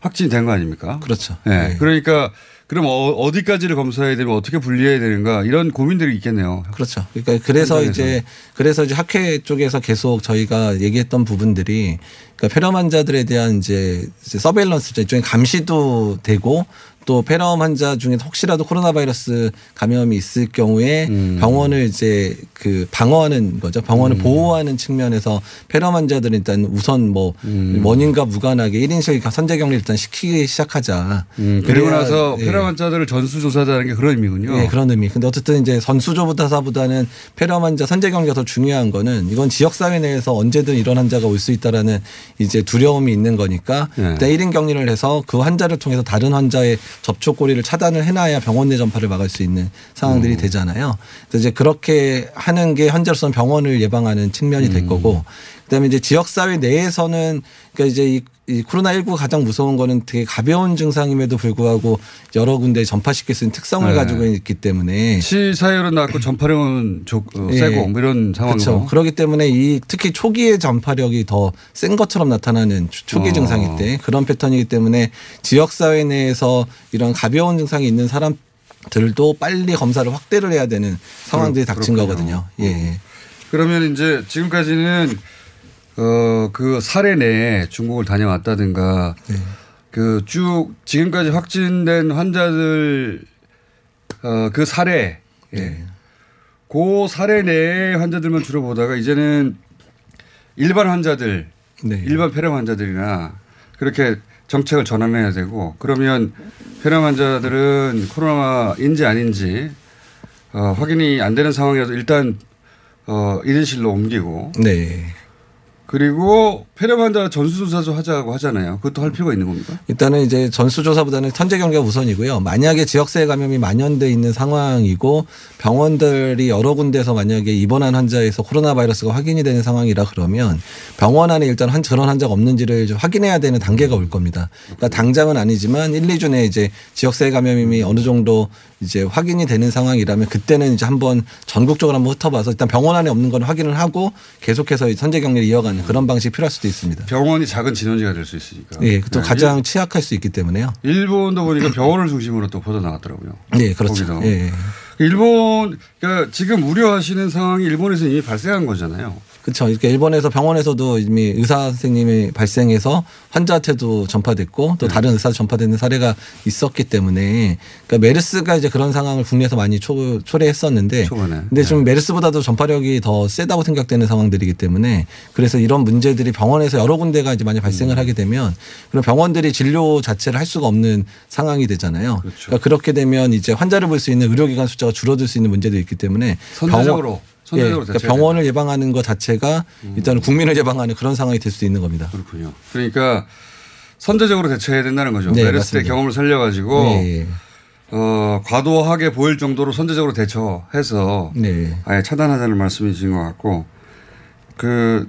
확진이 된 거 아닙니까? 그렇죠. 네. 그러니까 그럼 어디까지를 검사해야 되면 어떻게 분리해야 되는가 이런 고민들이 있겠네요. 그렇죠. 그러니까 그래서 현장에서. 이제 그래서 이제 학회 쪽에서 계속 저희가 얘기했던 부분들이 그러니까 폐렴 환자들에 대한 이제, 이제 surveillance 일종의 감시도 되고 또 폐렴 환자 중에 혹시라도 코로나 바이러스 감염이 있을 경우에 음. 병원을 이제 그 방어하는 거죠. 병원을 보호하는 측면에서 폐렴 환자들은 일단 우선 뭐 음. 원인과 무관하게 1인실 선제 격리 일단 시키기 시작하자. 음, 그리고 나서 예. 폐렴 환자들을 전수조사하는 게 그런 의미군요. 예, 그런 의미. 근데 어쨌든 이제 선수조보다사보다는 폐렴 환자 선제 경기가 더 중요한 거는 이건 지역 사회 내에서 언제든 이런 환자가 올 수 있다라는 이제 두려움이 있는 거니까 예. 일단 1인 격리를 해서 그 환자를 통해서 다른 환자의 접촉 고리를 차단을 해놔야 병원 내 전파를 막을 수 있는 상황들이 음. 되잖아요. 그래서 이제 그렇게 하는 게 현재로서는 병원을 예방하는 측면이 음. 될 거고 그다음에 이제 지역 사회 내에서는 그러니까 이제 이, 이 코로나 19가 가장 무서운 거는 되게 가벼운 증상임에도 불구하고 여러 군데 전파시킬 수 있는 특성을 네. 가지고 있기 때문에 치사율은 낮고 전파력은 조, 어, 세고 뭐 이런 상황이고. 그렇죠. 그렇기 때문에 이 특히 초기의 전파력이 더 센 것처럼 나타나는 초- 초기 어. 증상일 때 그런 패턴이기 때문에 지역 사회 내에서 이런 가벼운 증상이 있는 사람들도 빨리 검사를 확대를 해야 되는 상황들이 그렇- 닥친 그렇군요. 거거든요. 예. 그러면 이제 지금까지는 어 그 사례 내에 중국을 다녀왔다든가 네. 그쭉 지금까지 확진된 환자들 어 그 사례 네. 예. 그 사례 내의 환자들만 주로 보다가 이제는 일반 환자들 네. 일반 폐렴 환자들이나 그렇게 정책을 전환해야 되고 그러면 폐렴 환자들은 코로나인지 아닌지 어, 확인이 안 되는 상황이라도 일단 어, 1인실로 옮기고 네. 그리고 폐렴 환자 전수조사도 하자고 하잖아요. 그것도 할 필요가 있는 겁니까? 일단은 이제 전수조사보다는 선제 경계가 우선이고요. 만약에 지역사회 감염이 만연돼 있는 상황이고 병원들이 여러 군데서 만약에 입원한 환자에서 코로나 바이러스가 확인이 되는 상황이라 그러면 병원 안에 일단 한 그런 환자가 없는지를 좀 확인해야 되는 단계가 올 겁니다. 그러니까 당장은 아니지만 1, 2주 내에 이제 지역사회 감염이 어느 정도 이제 확인이 되는 상황이라면 그때는 이제 한번 전국적으로 한번 흩어봐서 일단 병원 안에 없는 건 확인을 하고 계속해서 선제 격리를 이어가는 그런 방식이 필요할 수도 있습니다. 병원이 작은 진원지가 될 수 있으니까. 예, 또 네. 가장 취약할 수 있기 때문에요. 일본도 보니까 병원을 중심으로 또 퍼져 나갔더라고요. 네, 그렇죠. 예. 일본 그러니까 지금 우려하시는 상황이 일본에서 이미 발생한 거잖아요. 그렇죠. 이렇게 일본에서 병원에서도 이미 의사 선생님이 발생해서 환자한테도 전파됐고 네. 또 다른 의사 전파되는 사례가 있었기 때문에 그러니까 메르스가 이제 그런 상황을 국내에서 많이 초, 초래했었는데 초반에. 근데 좀 메르스보다도 전파력이 더 세다고 생각되는 상황들이기 때문에 그래서 이런 문제들이 병원에서 여러 군데가 이제 많이 발생을 음. 하게 되면 그럼 병원들이 진료 자체를 할 수가 없는 상황이 되잖아요. 그렇죠. 그러니까 그렇게 되면 이제 환자를 볼 수 있는 의료기관 숫자가 줄어들 수 있는 문제도 있기 때문에 선제적으로 예, 그러니까 대처해야 병원을 예방하는 것 자체가 일단은 국민을 예방하는 그런 상황이 될 수도 있는 겁니다. 그렇군요. 그러니까 선제적으로 대처해야 된다는 거죠. 네, 메르스 때. 경험을 살려가지고 네, 예. 어, 과도하게 보일 정도로 선제적으로 대처해서 네. 아예 차단하자는 말씀이신 것 같고 그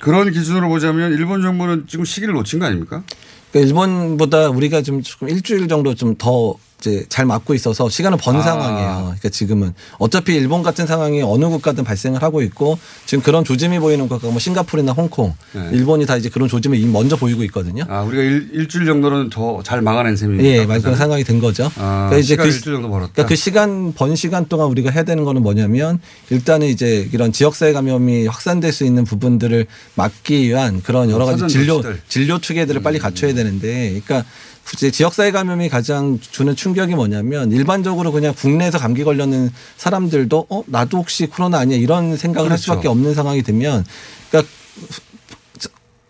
그런 기준으로 보자면 일본 정부는 지금 시기를 놓친 거 아닙니까? 그러니까 일본보다 우리가 좀 조금 일주일 정도 좀 더 이제 잘 맞고 있어서 시간을 번 아. 상황이에요. 그러니까 지금은 어차피 일본 같은 상황이 어느 국가든 발생을 하고 있고 지금 그런 조짐이 보이는 국가가 뭐 싱가포르나 홍콩, 네. 일본이 다 이제 그런 조짐을 이미 먼저 보이고 있거든요. 아 우리가 일, 일주일 정도는 더 잘 막아낸 셈입니까? 예, 말 그런 상황이 된 거죠. 아, 그러니까 시간 그, 일주일 정도 벌었다. 그러니까 그 시간 번 시간 동안 우리가 해야 되는 거는 뭐냐면 일단은 이제 이런 지역사회 감염이 확산될 수 있는 부분들을 막기 위한 그런 여러 가지 진료 조치들. 진료 체계들을 빨리 갖춰야 되는데, 그러니까 이제 지역사회 감염이 가장 주는 충격이 뭐냐면 일반적으로 그냥 국내에서 감기 걸렸는 사람들도 어 나도 혹시 코로나 아니야 이런 생각을 할 그렇죠. 수밖에 없는 상황이 되면, 그러니까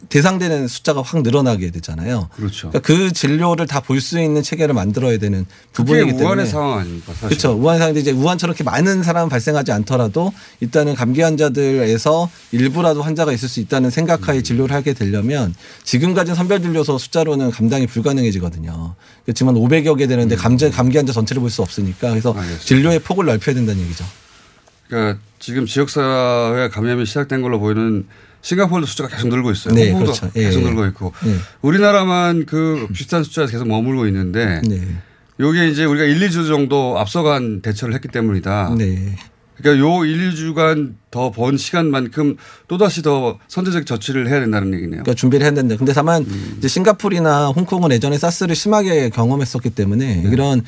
대상되는 숫자가 확 늘어나게 되잖아요. 그렇죠. 그러니까 그 진료를 다 볼 수 있는 체계를 만들어야 되는 부분이기 때문에 우한의 상황 아닙니까? 사실. 그렇죠. 우한 상황인데 이제 우한처럼 이렇게 많은 사람 발생하지 않더라도 일단은 감기 환자들에서 일부라도 환자가 있을 수 있다는 음. 생각하에 진료를 하게 되려면 지금 가진 선별 진료소 숫자로는 감당이 불가능해지거든요. 그렇지만 500여 개 되는데 감기 감기 환자 전체를 볼 수 없으니까 그래서 음. 알겠습니다. 진료의 폭을 넓혀야 된다는 얘기죠. 그러니까 지금 지역사회 감염이 시작된 걸로 보이는 싱가포르도 숫자가 계속 늘고 있어요. 네, 홍콩도 그렇죠. 예, 계속 예. 늘고 있고 예. 우리나라만 그 비슷한 숫자에서 계속 머물고 있는데 네. 요게 이제 우리가 1, 2주 정도 앞서간 대처를 했기 때문이다. 네. 그러니까 요 1, 2주간 더 번 시간만큼 또다시 더 선제적 조치를 해야 된다는 얘기네요. 그러니까 준비를 해야 된다. 근데 다만 음. 이제 싱가포르나 홍콩은 예전에 사스를 심하게 경험했었기 때문에 네. 이런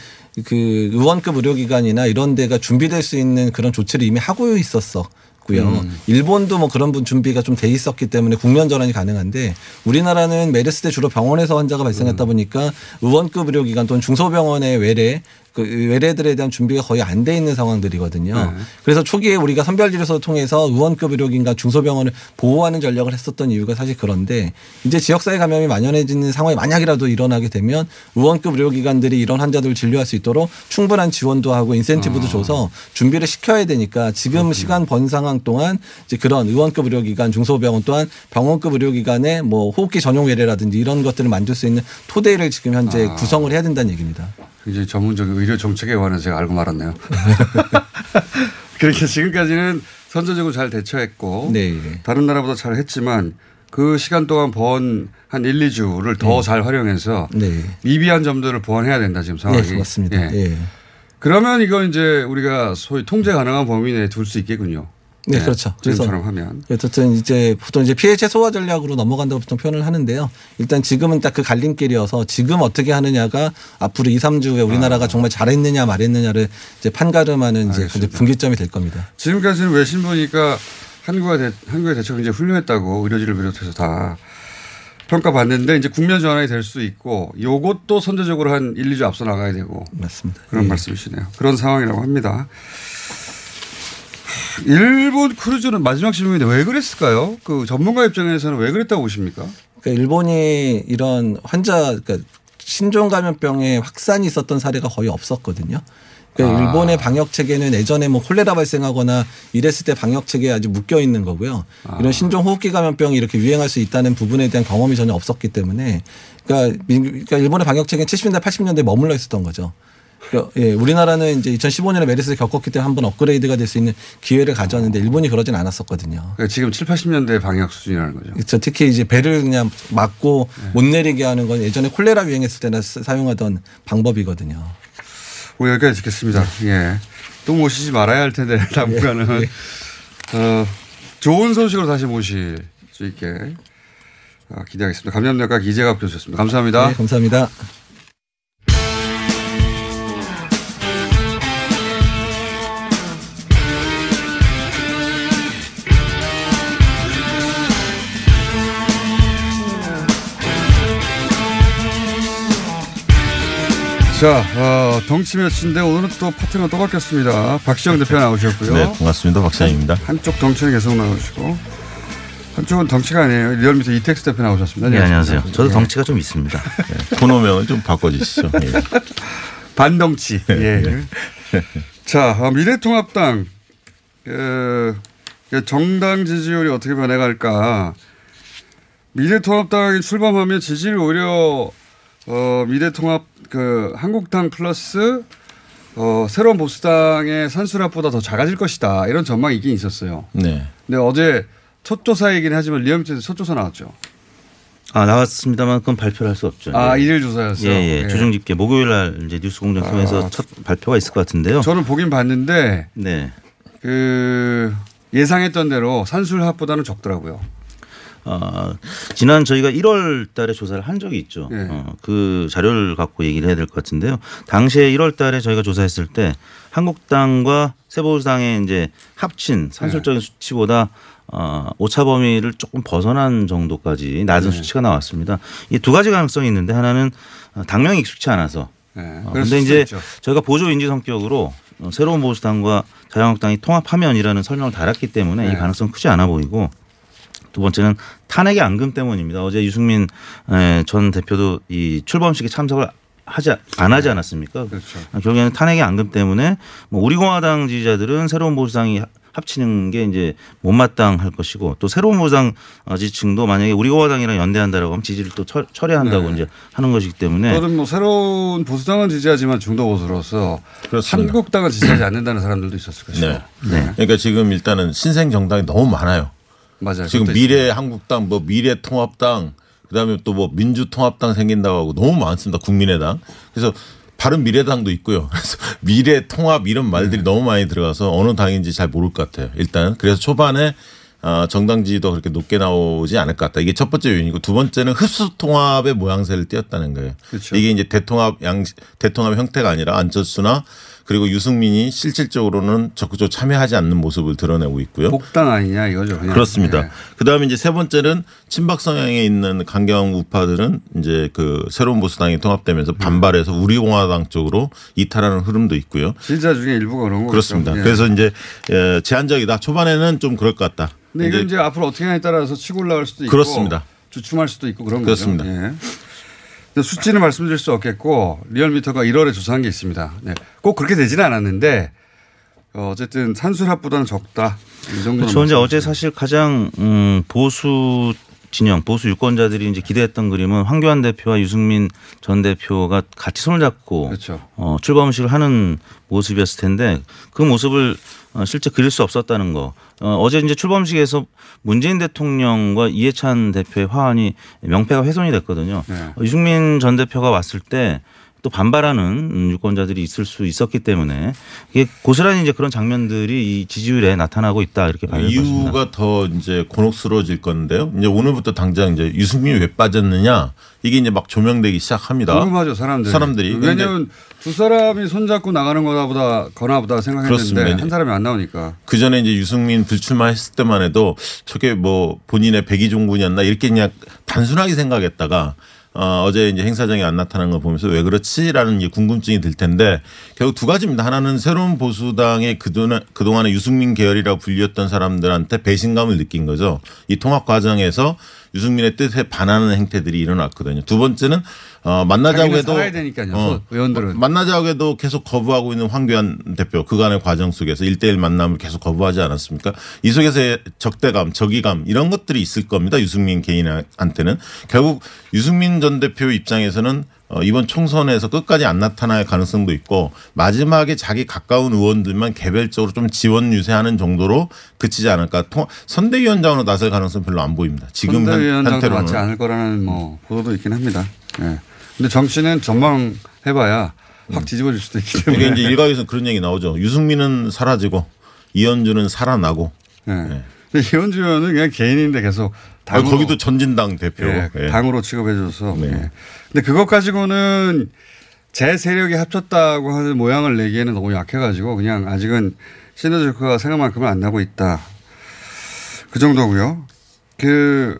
그 의원급 의료기관이나 이런 데가 준비될 수 있는 그런 조치를 이미 하고 있었어. 있고요. 음. 일본도 뭐 그런 분 준비가 좀 돼 있었기 때문에 국면 전환이 가능한데 우리나라는 메르스 때 주로 병원에서 환자가 발생했다 보니까 의원급 의료기관 또는 중소병원의 외래 그 외래들에 대한 준비가 거의 안 돼 있는 상황들이거든요. 네. 그래서 초기에 우리가 선별진료소 통해서 의원급 의료기관 중소병원을 보호하는 전략을 했었던 이유가 사실 그런데 이제 지역사회 감염이 만연해지는 상황이 만약이라도 일어나게 되면 의원급 의료기관들이 이런 환자들을 진료할 수 있도록 충분한 지원도 하고 인센티브도 아. 줘서 준비를 시켜야 되니까 지금 시간 번 상황 동안 이제 그런 의원급 의료기관 중소병원 또한 병원급 의료기관의 뭐 호흡기 전용 외래라든지 이런 것들을 만들 수 있는 토대를 지금 현재 아. 구성을 해야 된다는 얘기입니다. 굉장히 전문적인 의료 정책에 관해서 제가 알고 말았네요. 그러니까 지금까지는 선제적으로 잘 대처했고 네. 다른 나라보다 잘 했지만 그 시간 동안 번 한 1, 2주를 더잘 활용해서 네. 미비한 점들을 보완해야 된다 지금 상황이. 네, 맞습니다. 예. 그러면 이건 이제 우리가 소위 통제 가능한 범위 내에 둘 수 있겠군요. 네, 그렇죠. 그래서 하면. 어쨌든 이제 보통 이제 피해 최소화 전략으로 넘어간다고 보통 표현을 하는데요. 일단 지금은 딱 그 갈림길이어서 지금 어떻게 하느냐가 앞으로 2, 3주 후에 우리나라가 아. 정말 잘했느냐 말했느냐를 이제 판가름하는 이제 이제 분기점이 될 겁니다. 지금까지는 외신 보니까 한국의 대, 한국의 대처가 굉장히 훌륭했다고 의료진을 비롯해서 다 평가받는데 이제 국면 전환이 될 수 있고 요것도 선제적으로 한 1, 2주 앞서 나가야 되고 맞습니다. 그런 예. 말씀이시네요. 그런 상황이라고 합니다. 일본 크루즈는 마지막 질문인데 왜 그랬을까요? 그 전문가 입장에서는 왜 그랬다고 보십니까? 그러니까 일본이 이런 환자 그러니까 신종 감염병의 확산이 있었던 사례가 거의 없었거든요. 그러니까 아. 일본의 방역 체계는 예전에 뭐 콜레라 발생하거나 이랬을 때 방역 체계에 아주 묶여 있는 거고요. 아. 이런 신종 호흡기 감염병이 이렇게 유행할 수 있다는 부분에 대한 경험이 전혀 없었기 때문에 그러니까, 민- 그러니까 일본의 방역 체계는 70년대 80년대에 머물러 있었던 거죠. 그러니까 예, 우리나라는 이제 2015년에 메르스를 겪었기 때문에 한 번 업그레이드가 될 수 있는 기회를 가졌는데 일본이 그러진 않았었거든요. 그러니까 지금 7, 80년대 방역 수준이라는 거죠. 그렇죠. 특히 이제 배를 그냥 막고 못 내리게 하는 건 예전에 콜레라 유행했을 때나 사- 사용하던 방법이거든요. 우리 여기까지 듣겠습니다. 예. 또 모시지 말아야 할 텐데 당분간은 어, 좋은 소식으로 다시 모실 수 있게 어, 기대하겠습니다. 감염내과 이재갑 교수였습니다. 감사합니다. 네, 감사합니다. 자, 어, 덩치 몇인데 오늘은 또 파트너 또 바뀌었습니다. 박시영 대표 나오셨고요. 네, 반갑습니다. 박찬입니다. 한쪽 덩치는 계속 나오시고 한쪽은 덩치가 아니에요. 리얼미터 이택스 대표 나오셨습니다. 네, 안녕하세요. 저도 예. 덩치가 좀 있습니다. 네, 코너명을 좀 바꿔주시죠. 예. 반덩치. 예. 자, 어, 미래통합당 그, 그 정당 지지율이 어떻게 변해갈까? 미래통합당이 출범하면 지지율이 오히려 어, 미래통합 그 한국당 플러스 어, 새로운 보수당의 산수랍보다 더 작아질 것이다 이런 전망이 있긴 있었어요. 네. 근데 어제 첫 조사이긴 하지만 리얼미터에서 첫 조사 나왔죠. 아 나왔습니다만 그건 발표를 할 수 없죠. 아, 예. 일일 조사였어요? 예, 예. 예. 조정 집계 목요일 날 이제 뉴스 공장 통해서 아. 첫 발표가 있을 것 같은데요. 저는 보긴 봤는데 네. 그 예상했던 대로 산술합보다는 적더라고요. 어, 지난 저희가 1월 달에 조사를 한 적이 있죠. 예. 어, 그 자료를 갖고 얘기를 해야 될 것 같은데요. 당시에 1월 달에 저희가 조사했을 때 한국당과 새보당의 이제 합친 산술적인 수치보다 어, 오차 범위를 조금 벗어난 정도까지 낮은 네. 수치가 나왔습니다. 이 두 가지 가능성이 있는데 하나는 어, 당명이 익숙치 않아서 네. 어, 수도 이제 있죠. 저희가 보조 인지 성격으로 어, 새로운 보수당과 자유한국당이 통합하면이라는 설명을 달았기 때문에 네. 이 가능성 은 크지 않아 보이고 두 번째는 탄핵의 앙금 때문입니다. 어제 유승민 에, 전 대표도 이 출범식에 참석을 하지 안 하지 않았습니까? 그렇죠. 결국에는 탄핵의 앙금 때문에 뭐 우리공화당 지지자들은 새로운 보수당이 합치는 게 이제 못마땅할 것이고 또 새로운 보수당 어, 지지층도 만약에 우리공화당이랑 연대한다라고 하면 지지를 또 철, 철회한다고 네. 이제 하는 것이기 때문에 저는 뭐 새로운 보수당은 지지하지만 중도 보수로서. 한국당은 지지하지 않는다는 사람들도 있었을 것이고. 네. 그러니까 지금 일단은 신생 정당이 너무 많아요. 맞아요. 지금 미래 한국당, 뭐 미래 통합당, 그다음에 또 뭐 민주통합당 생긴다고 하고 너무 많습니다. 국민의당. 그래서 바른 미래당도 있고요. 그래서 미래 통합 이런 네. 말들이 너무 많이 들어가서 어느 당인지 잘 모를 것 같아요. 일단 그래서 초반에 어, 정당 지지도 그렇게 높게 나오지 않을 것 같다. 이게 첫 번째 요인이고 두 번째는 흡수 통합의 모양새를 띄었다는 거예요. 그렇죠. 이게 이제 대통합 양 대통합 형태가 아니라 안철수나 그리고 유승민이 실질적으로는 적극적으로 참여하지 않는 모습을 드러내고 있고요. 복당 아니냐 이거죠. 그냥. 그렇습니다. 예. 그다음에 이제 세 번째는 친박 성향에 있는 강경 우파들은 이제 그 새로운 보수당이 통합되면서 반발해서 우리공화당 쪽으로 이탈하는 흐름도 있고요. 진짜 중에 일부가 그런 거죠. 그렇습니다. 예. 그래서 이제 에, 제한적이다. 초반에는 좀 그럴 것 같다. 근데 이건 이제 앞으로 어떻게 하냐에 따라서 치고 올라갈 수도 있고 그렇습니다. 주춤할 수도 있고 그런 그렇습니다. 거죠. 예. 근데 수치는 말씀드릴 수 없겠고 리얼미터가 1월에 조사한 게 있습니다. 네. 꼭 그렇게 되지는 않았는데 어, 어쨌든 산술합보다는 적다. 이 정도는 그렇죠. 이제 어제 사실 가장 음, 보수 진영, 보수 유권자들이 이제 기대했던 그림은 황교안 대표와 유승민 전 대표가 같이 손을 잡고 그렇죠. 어, 출범식을 하는 모습이었을 텐데 그 모습을 어, 실제 그릴 수 없었다는 거. 어, 어제 이제 출범식에서 문재인 대통령과 이해찬 대표의 화환이 명패가 훼손이 됐거든요. 네. 어, 유승민 전 대표가 왔을 때 또 반발하는 음, 유권자들이 있을 수 있었기 때문에 이게 고스란히 이제 그런 장면들이 이 지지율에 나타나고 있다 이렇게 봐야 될 것입니다. 이유가 더 이제 곤혹스러워질 건데요. 이제 오늘부터 당장 이제 유승민이 왜 빠졌느냐 이게 이제 막 조명되기 시작합니다. 궁금하죠 사람들이. 사람들이. 왜냐하면 두 사람이 손잡고 나가는 거보다 거나보다 생각했는데 그렇습니다. 한 사람이 안 나오니까. 그 전에 이제 유승민 불출마했을 때만 해도 저게 뭐 본인의 백의종군이었나 이렇게 그냥 단순하게 생각했다가 어, 어제 이제 행사장에 안 나타난 걸 보면서 왜 그렇지라는 궁금증이 들 텐데 결국 두 가지입니다. 하나는 새로운 보수당의 그동안, 그동안의 유승민 계열이라고 불렸던 사람들한테 배신감을 느낀 거죠. 이 통합 과정에서 유승민의 뜻에 반하는 행태들이 일어났거든요. 두 번째는 어, 만나자고 해도 살아야 되니까요. 어, 의원들은. 만나자고 해도 계속 거부하고 있는 황교안 대표 그간의 과정 속에서 일대일 만남을 계속 거부하지 않았습니까? 이 속에서의 적대감, 적의감 이런 것들이 있을 겁니다. 유승민 개인한테는 결국 유승민 전 대표 입장에서는 어, 이번 총선에서 끝까지 안 나타날 가능성도 있고 마지막에 자기 가까운 의원들만 개별적으로 좀 지원 유세하는 정도로 그치지 않을까. 통, 선대위원장으로 나설 가능성 은 별로 안 보입니다. 지금 한- 선대위원장도. 맞지 않을 거라는 뭐 보도도 있긴 합니다. 예. 근데 정치는 전망해봐야 확 뒤집어질 수도 있기 때문에. 이게 이제 일각에서 그런 얘기 나오죠. 유승민은 사라지고 이현주는 살아나고. 네. 근데 이현주 의원은 그냥 개인인데 계속 아, 당으로, 거기도 전진당 대표. 예, 예. 당으로 취급해줘서. 예. 근데 그것 가지고는 제 세력이 합쳤다고 하는 모양을 내기에는 너무 약해가지고 그냥 아직은 시너지가 생각만큼은 안 나고 있다. 그 정도고요. 그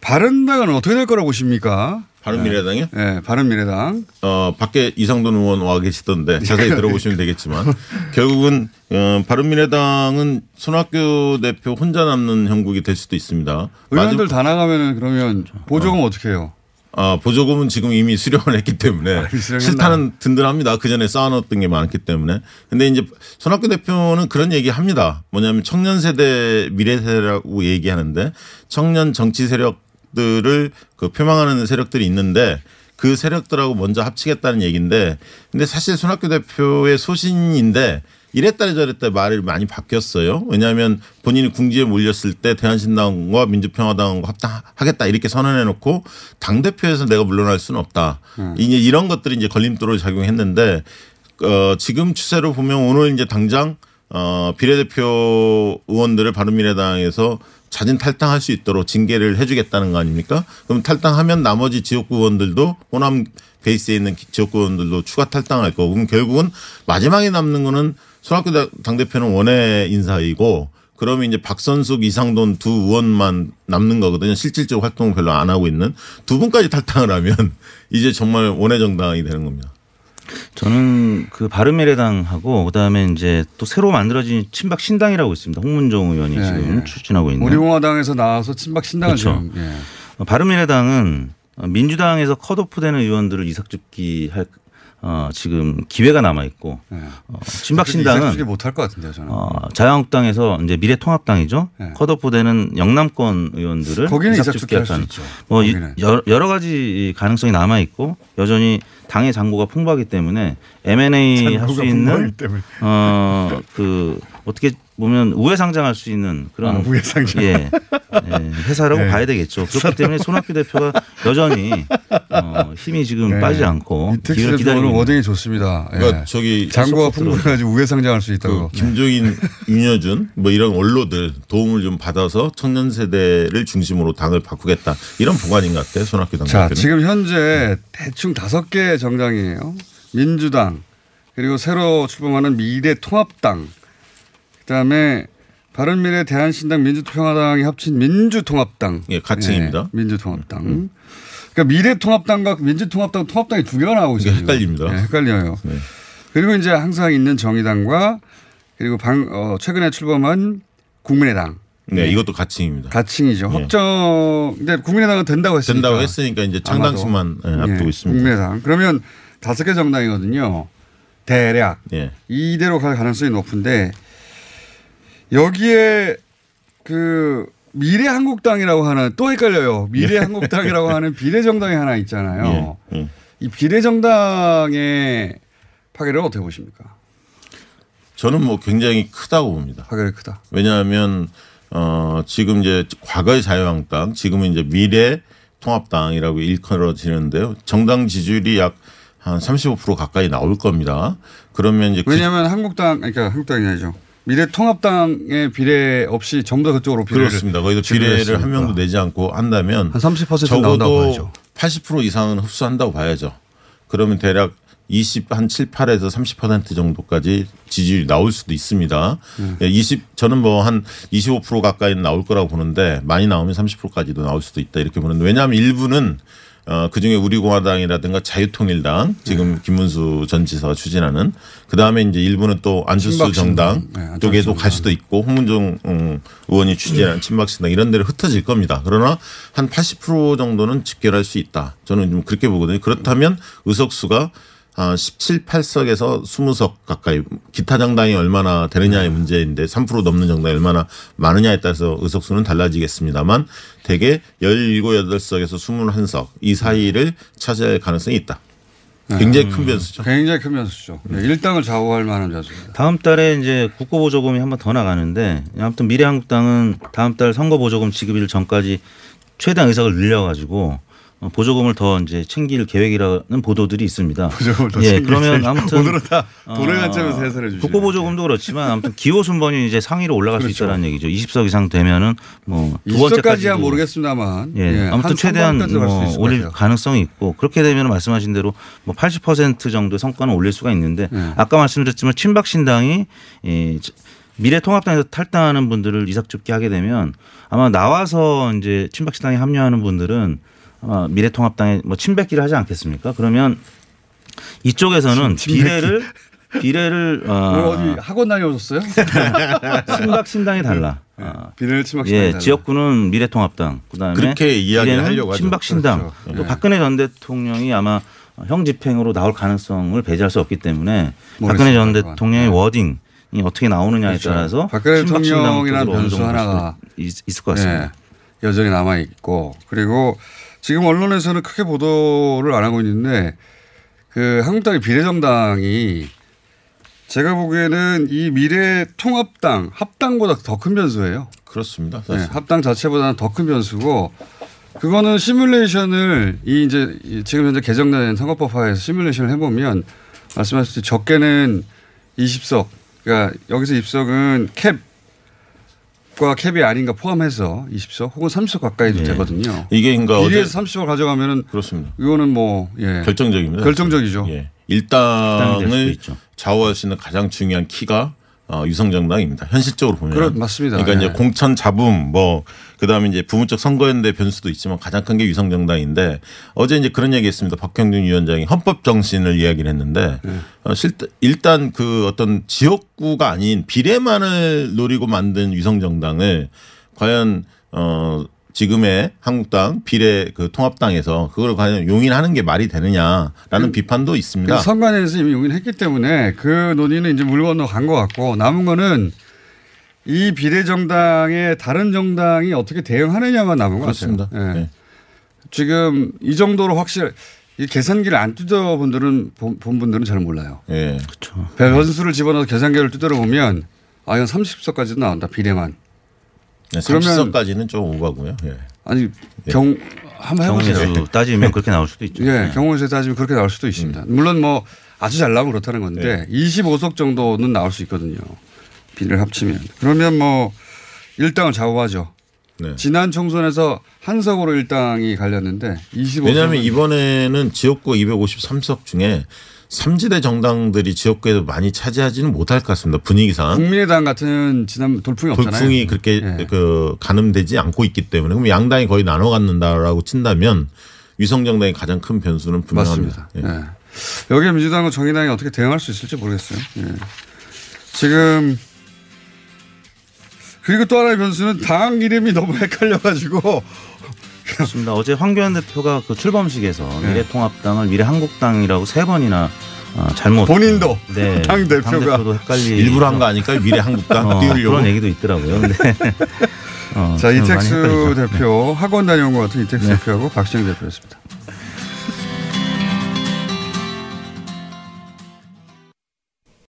바른당은 어떻게 될 거라고 보십니까? 바른미래당이요? 네, 바른미래당. 어, 밖에 이상돈 의원 와 계시던데 자세히 들어보시면 되겠지만 결국은 어, 바른미래당은 손학규 대표 혼자 남는 형국이 될 수도 있습니다. 의원들 다 나가면은 그러면 보조금 어. 떻게 해요? 아, 보조금은 지금 이미 수령을 했기 때문에 수령했나? 실타는 든든합니다. 그 전에 쌓아놓았던 게 많기 때문에. 근데 이제 손학규 대표는 그런 얘기 합니다. 뭐냐면 청년 세대 미래 세대라고 얘기하는데 청년 정치 세력 들을 그 표방하는 세력들이 있는데 그 세력들하고 먼저 합치겠다는 얘기인데 근데 사실 손학규 대표의 소신인데 이랬다 저랬다 말이 많이 바뀌었어요. 왜냐하면 본인이 궁지에 몰렸을 때 대한신당과 민주평화당과 합당하겠다 이렇게 선언해 놓고 당 대표에서 내가 물러날 수는 없다. 이제 이런 것들이 이제 걸림돌을 작용했는데 어 지금 추세로 보면 오늘 이제 당장 어 비례대표 의원들을 바른미래당에서 자진 탈당할 수 있도록 징계를 해주겠다는 거 아닙니까? 그럼 탈당하면 나머지 지역구 의원들도 호남 베이스에 있는 지역구 의원들도 추가 탈당할 거고 그럼 결국은 마지막에 남는 거는 손학규 당대표는 원외 인사이고 그러면 이제 박선숙 이상돈 두 의원만 남는 거거든요. 실질적 활동을 별로 안 하고 있는 두 분까지 탈당을 하면 이제 정말 원외 정당이 되는 겁니다. 저는 그 바른미래당하고 그다음에 이제 또 새로 만들어진 친박 신당이라고 있습니다. 홍문종 의원이 예, 지금 예. 추진하고 있는. 우리공화당에서 나와서 친박 신당을 그렇죠. 지금 예. 어, 바른미래당은 어, 민주당에서 컷오프되는 의원들을 이삭 줍기 할 어, 지금 기회가 남아 있고 어, 친박신당은 못할 것 같은데요, 저는. 어, 자유한국당에서 이제 미래통합당이죠. 컷오프되는 영남권 의원들을 거기는 약간 있죠. 뭐 거기는. 여러, 여러 가지 가능성이 남아 있고 여전히 당의 장고가 풍부하기 때문에 M&A 할 수 있는. 어그 어떻게 보면 우회 상장할 수 있는 그런 아, 우회 상장. 예, 예, 회사라고 네. 봐야 되겠죠. 그렇기 때문에 손학규 대표가 여전히 어, 힘이 지금 네. 빠지지 않고 기회를 있는 워딩이 좋습니다. 예. 그러니까 저기 장고가 풍부해가지고 우회 상장할 수 있다고. 그 김종인, 윤여준 뭐 이런 원로들 도움을 좀 받아서 청년 세대를 중심으로 당을 바꾸겠다 이런 보관인 것 같아요. 손학규 당 자, 대표는. 지금 현재 대충 다섯 개 정당이에요. 민주당, 그리고 새로 출범하는 미래통합당, 그다음에 바른미래 대한신당 민주평화당이 합친 민주통합당. 예, 가칭입니다. 네, 민주통합당. 그러니까 미래통합당과 민주통합당, 통합당이 두 개가 나오고 있어요. 헷갈립니다. 네, 헷갈려요. 그리고 이제 항상 있는 정의당과 그리고 방, 어, 최근에 출범한 국민의당. 네, 이것도 가칭입니다. 가칭이죠. 예. 확정. 근데 국민의당은 된다고 했으니까. 된다고 했으니까 이제 창당식만 예. 앞두고 예, 있습니다. 국민의당. 그러면 다섯 개 정당이거든요. 대략. 예. 이대로 갈 가능성이 높은데 여기에 그 미래 한국당이라고 하는 또 헷갈려요. 미래 한국당이라고 하는 비례정당이 하나 있잖아요. 예. 이 비례정당의 파괴를 어떻게 보십니까? 저는 뭐 굉장히 크다고 봅니다. 파괴를 크다. 왜냐하면 어 지금 이제 과거의 자유한국당, 지금은 이제 미래 통합당이라고 일컬어지는데요. 정당 지지율이 약 한 35% 가까이 나올 겁니다. 그러면 이제 그- 왜냐하면 한국당 그러니까 한국당이 아니죠. 미래통합당의 비례 없이 전부 다 그쪽으로 비례를 그렇습니다. 거기도 비례를 한 했으니까. 명도 내지 않고 한다면 한 30% 나온다고 적어도 봐야죠. 80% 이상은 흡수한다고 봐야죠. 그러면 대략 20, 한 7, 8에서 30% 정도까지 지지율이 나올 수도 있습니다. 음. 예, 20, 저는 뭐 한 25% 가까이는 나올 거라고 보는데 많이 나오면 30%까지도 나올 수도 있다 이렇게 보는데 왜냐하면 일부는 어, 그 중에 우리공화당이라든가 자유통일당 지금 김문수 전 지사가 추진하는 그 다음에 이제 일부는 또 안철수. 정당 네, 쪽에도 갈 수도 있고 홍문종 음, 의원이 추진한 친박신당 이런 데로 흩어질 겁니다. 그러나 한 80% 정도는 집결할 수 있다. 저는 좀 그렇게 보거든요. 그렇다면 의석수가 아, 17, 8석에서 20석 가까이 기타 정당이 얼마나 되느냐의 문제인데 3% 넘는 정당이 얼마나 많으냐에 따라서 의석수는 달라지겠습니다만 대개 17, 8석에서 21석 이 사이를 차지할 가능성이 있다. 굉장히 큰 변수죠. 굉장히 큰 변수죠. 네, 일당을 좌우할 만한 변수입니다. 다음 달에 이제 국고보조금이 한 번 더 나가는데 아무튼 미래한국당은 다음 달 선거보조금 지급일 전까지 최대 의석을 늘려가지고 어, 보조금을 더 이제 챙길 계획이라는 보도들이 있습니다. 보조금을 더 예, 챙길 그러면. 아무튼 오늘은 다 돈의 관점에서 해설해 주시네요. 국고 보조금도 그렇지만 아무튼 기호 순번이 이제 상위로 올라갈 그렇죠. 수 있다는 얘기죠. 20석 이상 되면은 뭐두 번째까지도 20석까지야 모르겠습니다만 예, 예, 아무튼 한 최대한 뭐 올릴. 가능성이 있고 그렇게 되면 말씀하신 대로 뭐 80% 정도의 성과는 올릴 수가 있는데 예. 아까 말씀드렸지만 친박 신당이 이 미래통합당에서 탈당하는 분들을 이삭 줍게 하게 되면 아마 나와서 이제 친박신당에 합류하는 분들은 아마 미래통합당에 뭐 친백기를 하지 않겠습니까? 그러면 이쪽에서는. 비례를 비례를 뭐 어, 어디 학원 다녀오셨어요? 친박 신당이 달라. 아, 비례를 친박 신당이 예, 달라. 지역구는 미래통합당. 그다음에 그렇게 이야기를 비례는 하려고. 친박 신당. 그렇죠. 또 예. 박근혜 전 대통령이 아마 형 집행으로 나올 가능성을 배제할 수 없기 때문에 모르겠습니다. 박근혜 전 그건. 대통령의 워딩 이 어떻게 나오느냐에 그렇죠. 따라서 박근혜 신당 대통령이라는 변수 하나가 있- 있을 것 같습니다. 예, 여전히 남아 있고 그리고 지금 언론에서는 크게 보도를 안 하고 있는데 그 한국당의 비례정당이 제가 보기에는 이 미래 통합당 합당보다 더 큰 변수예요. 그렇습니다. 네. 합당 자체보다는 더 큰 변수고 그거는 시뮬레이션을 이 이제 이 지금 현재 개정된 선거법화에서 시뮬레이션을 해보면 말씀하셨듯이 적게는 20석 그러니까 여기서 입석은 캡 과 캡이 아닌가 포함해서 20석 혹은 30석 가까이도 예. 되거든요. 이게 그러니까 비례에서 어제 30석 가져가면은 그렇습니다. 이거는 뭐 예. 결정적입니다. 결정적이죠. 예. 일당을. 좌우할 수 있는 가장 중요한 키가 어, 유성정당입니다. 현실적으로 보면. 그렇- 맞습니다. 그러니까 예. 이제 공천 잡음 뭐 그다음에 이제 부분적 선거연대 변수도 있지만 가장 큰 게 유성정당인데 어제 이제 그런 얘기 했습니다. 박형준 위원장이 헌법 정신을 이야기를 했는데 예. 어, 실제 일단 그 어떤 지역구가 아닌 비례만을 노리고 만든 유성정당을 과연 어 지금의 한국당 비례 그 통합당에서 그걸 과연 용인하는 게 말이 되느냐라는 비판도 있습니다. 그래서 선관위에서 이미 용인했기 때문에 그 논의는 이제 물 건너 간것 같고 남은 거는 이 비례 정당에 다른 정당이 어떻게 대응하느냐만 남은 것 그렇습니다. 같아요. 예. 네. 지금 이 정도로 확실 이 계산기를 안 뜯어 본 분들은 본, 본 분들은 잘 몰라요. 예. 그렇죠. 변수를 집어넣어서 계산기를 뜯어 보면 아 이건 30석까지도 나온다 비례만. 네, 그러면- 30석까지는 좀 오바고요. 예. 아니 경 한번 해보세요. 경우수 따지면 그렇게 나올 수도 있죠. 예, 네. 경우에서 따지면 그렇게 나올 수도 있습니다. 물론 뭐 아주 잘 나오면 그렇다는 건데 25석 정도는 나올 수 있거든요. 비례를 합치면. 그러면 뭐 일당을 좌우하죠. 네. 지난 총선에서 한석으로 일당이 갈렸는데 25석. 왜냐하면 이번에는 지역구 253석 중에 삼지대 정당들이 지역구에도 많이 차지하지는 못할 것 같습니다. 분위기상. 국민의당 같은 지난 돌풍이 없잖아요. 돌풍이 그렇게 예. 그 가늠되지 않고 있기 때문에 그럼 양당이 거의 나눠 갖는다라고 친다면 위성 정당의 가장 큰 변수는 분명합니다. 예. 여기에 민주당과 정의당이 어떻게 대응할 수 있을지 모르겠어요. 예. 지금 그리고 또 하나의 변수는 당 이름이 너무 헷갈려가지고 그렇습니다. 어제 황교안 대표가 그 출범식에서 네. 미래통합당을 미래한국당이라고 세 번이나 어, 잘못 본인도 네, 당 대표가 헷갈리 일부러 한 거 아닐까요? 미래한국당 어, 띄우려고. 그런 얘기도 있더라고요. 근데 어, 자 이택수. 대표 학원 다녀온 것 같은 이택수 네. 대표하고 박시영 대표였습니다.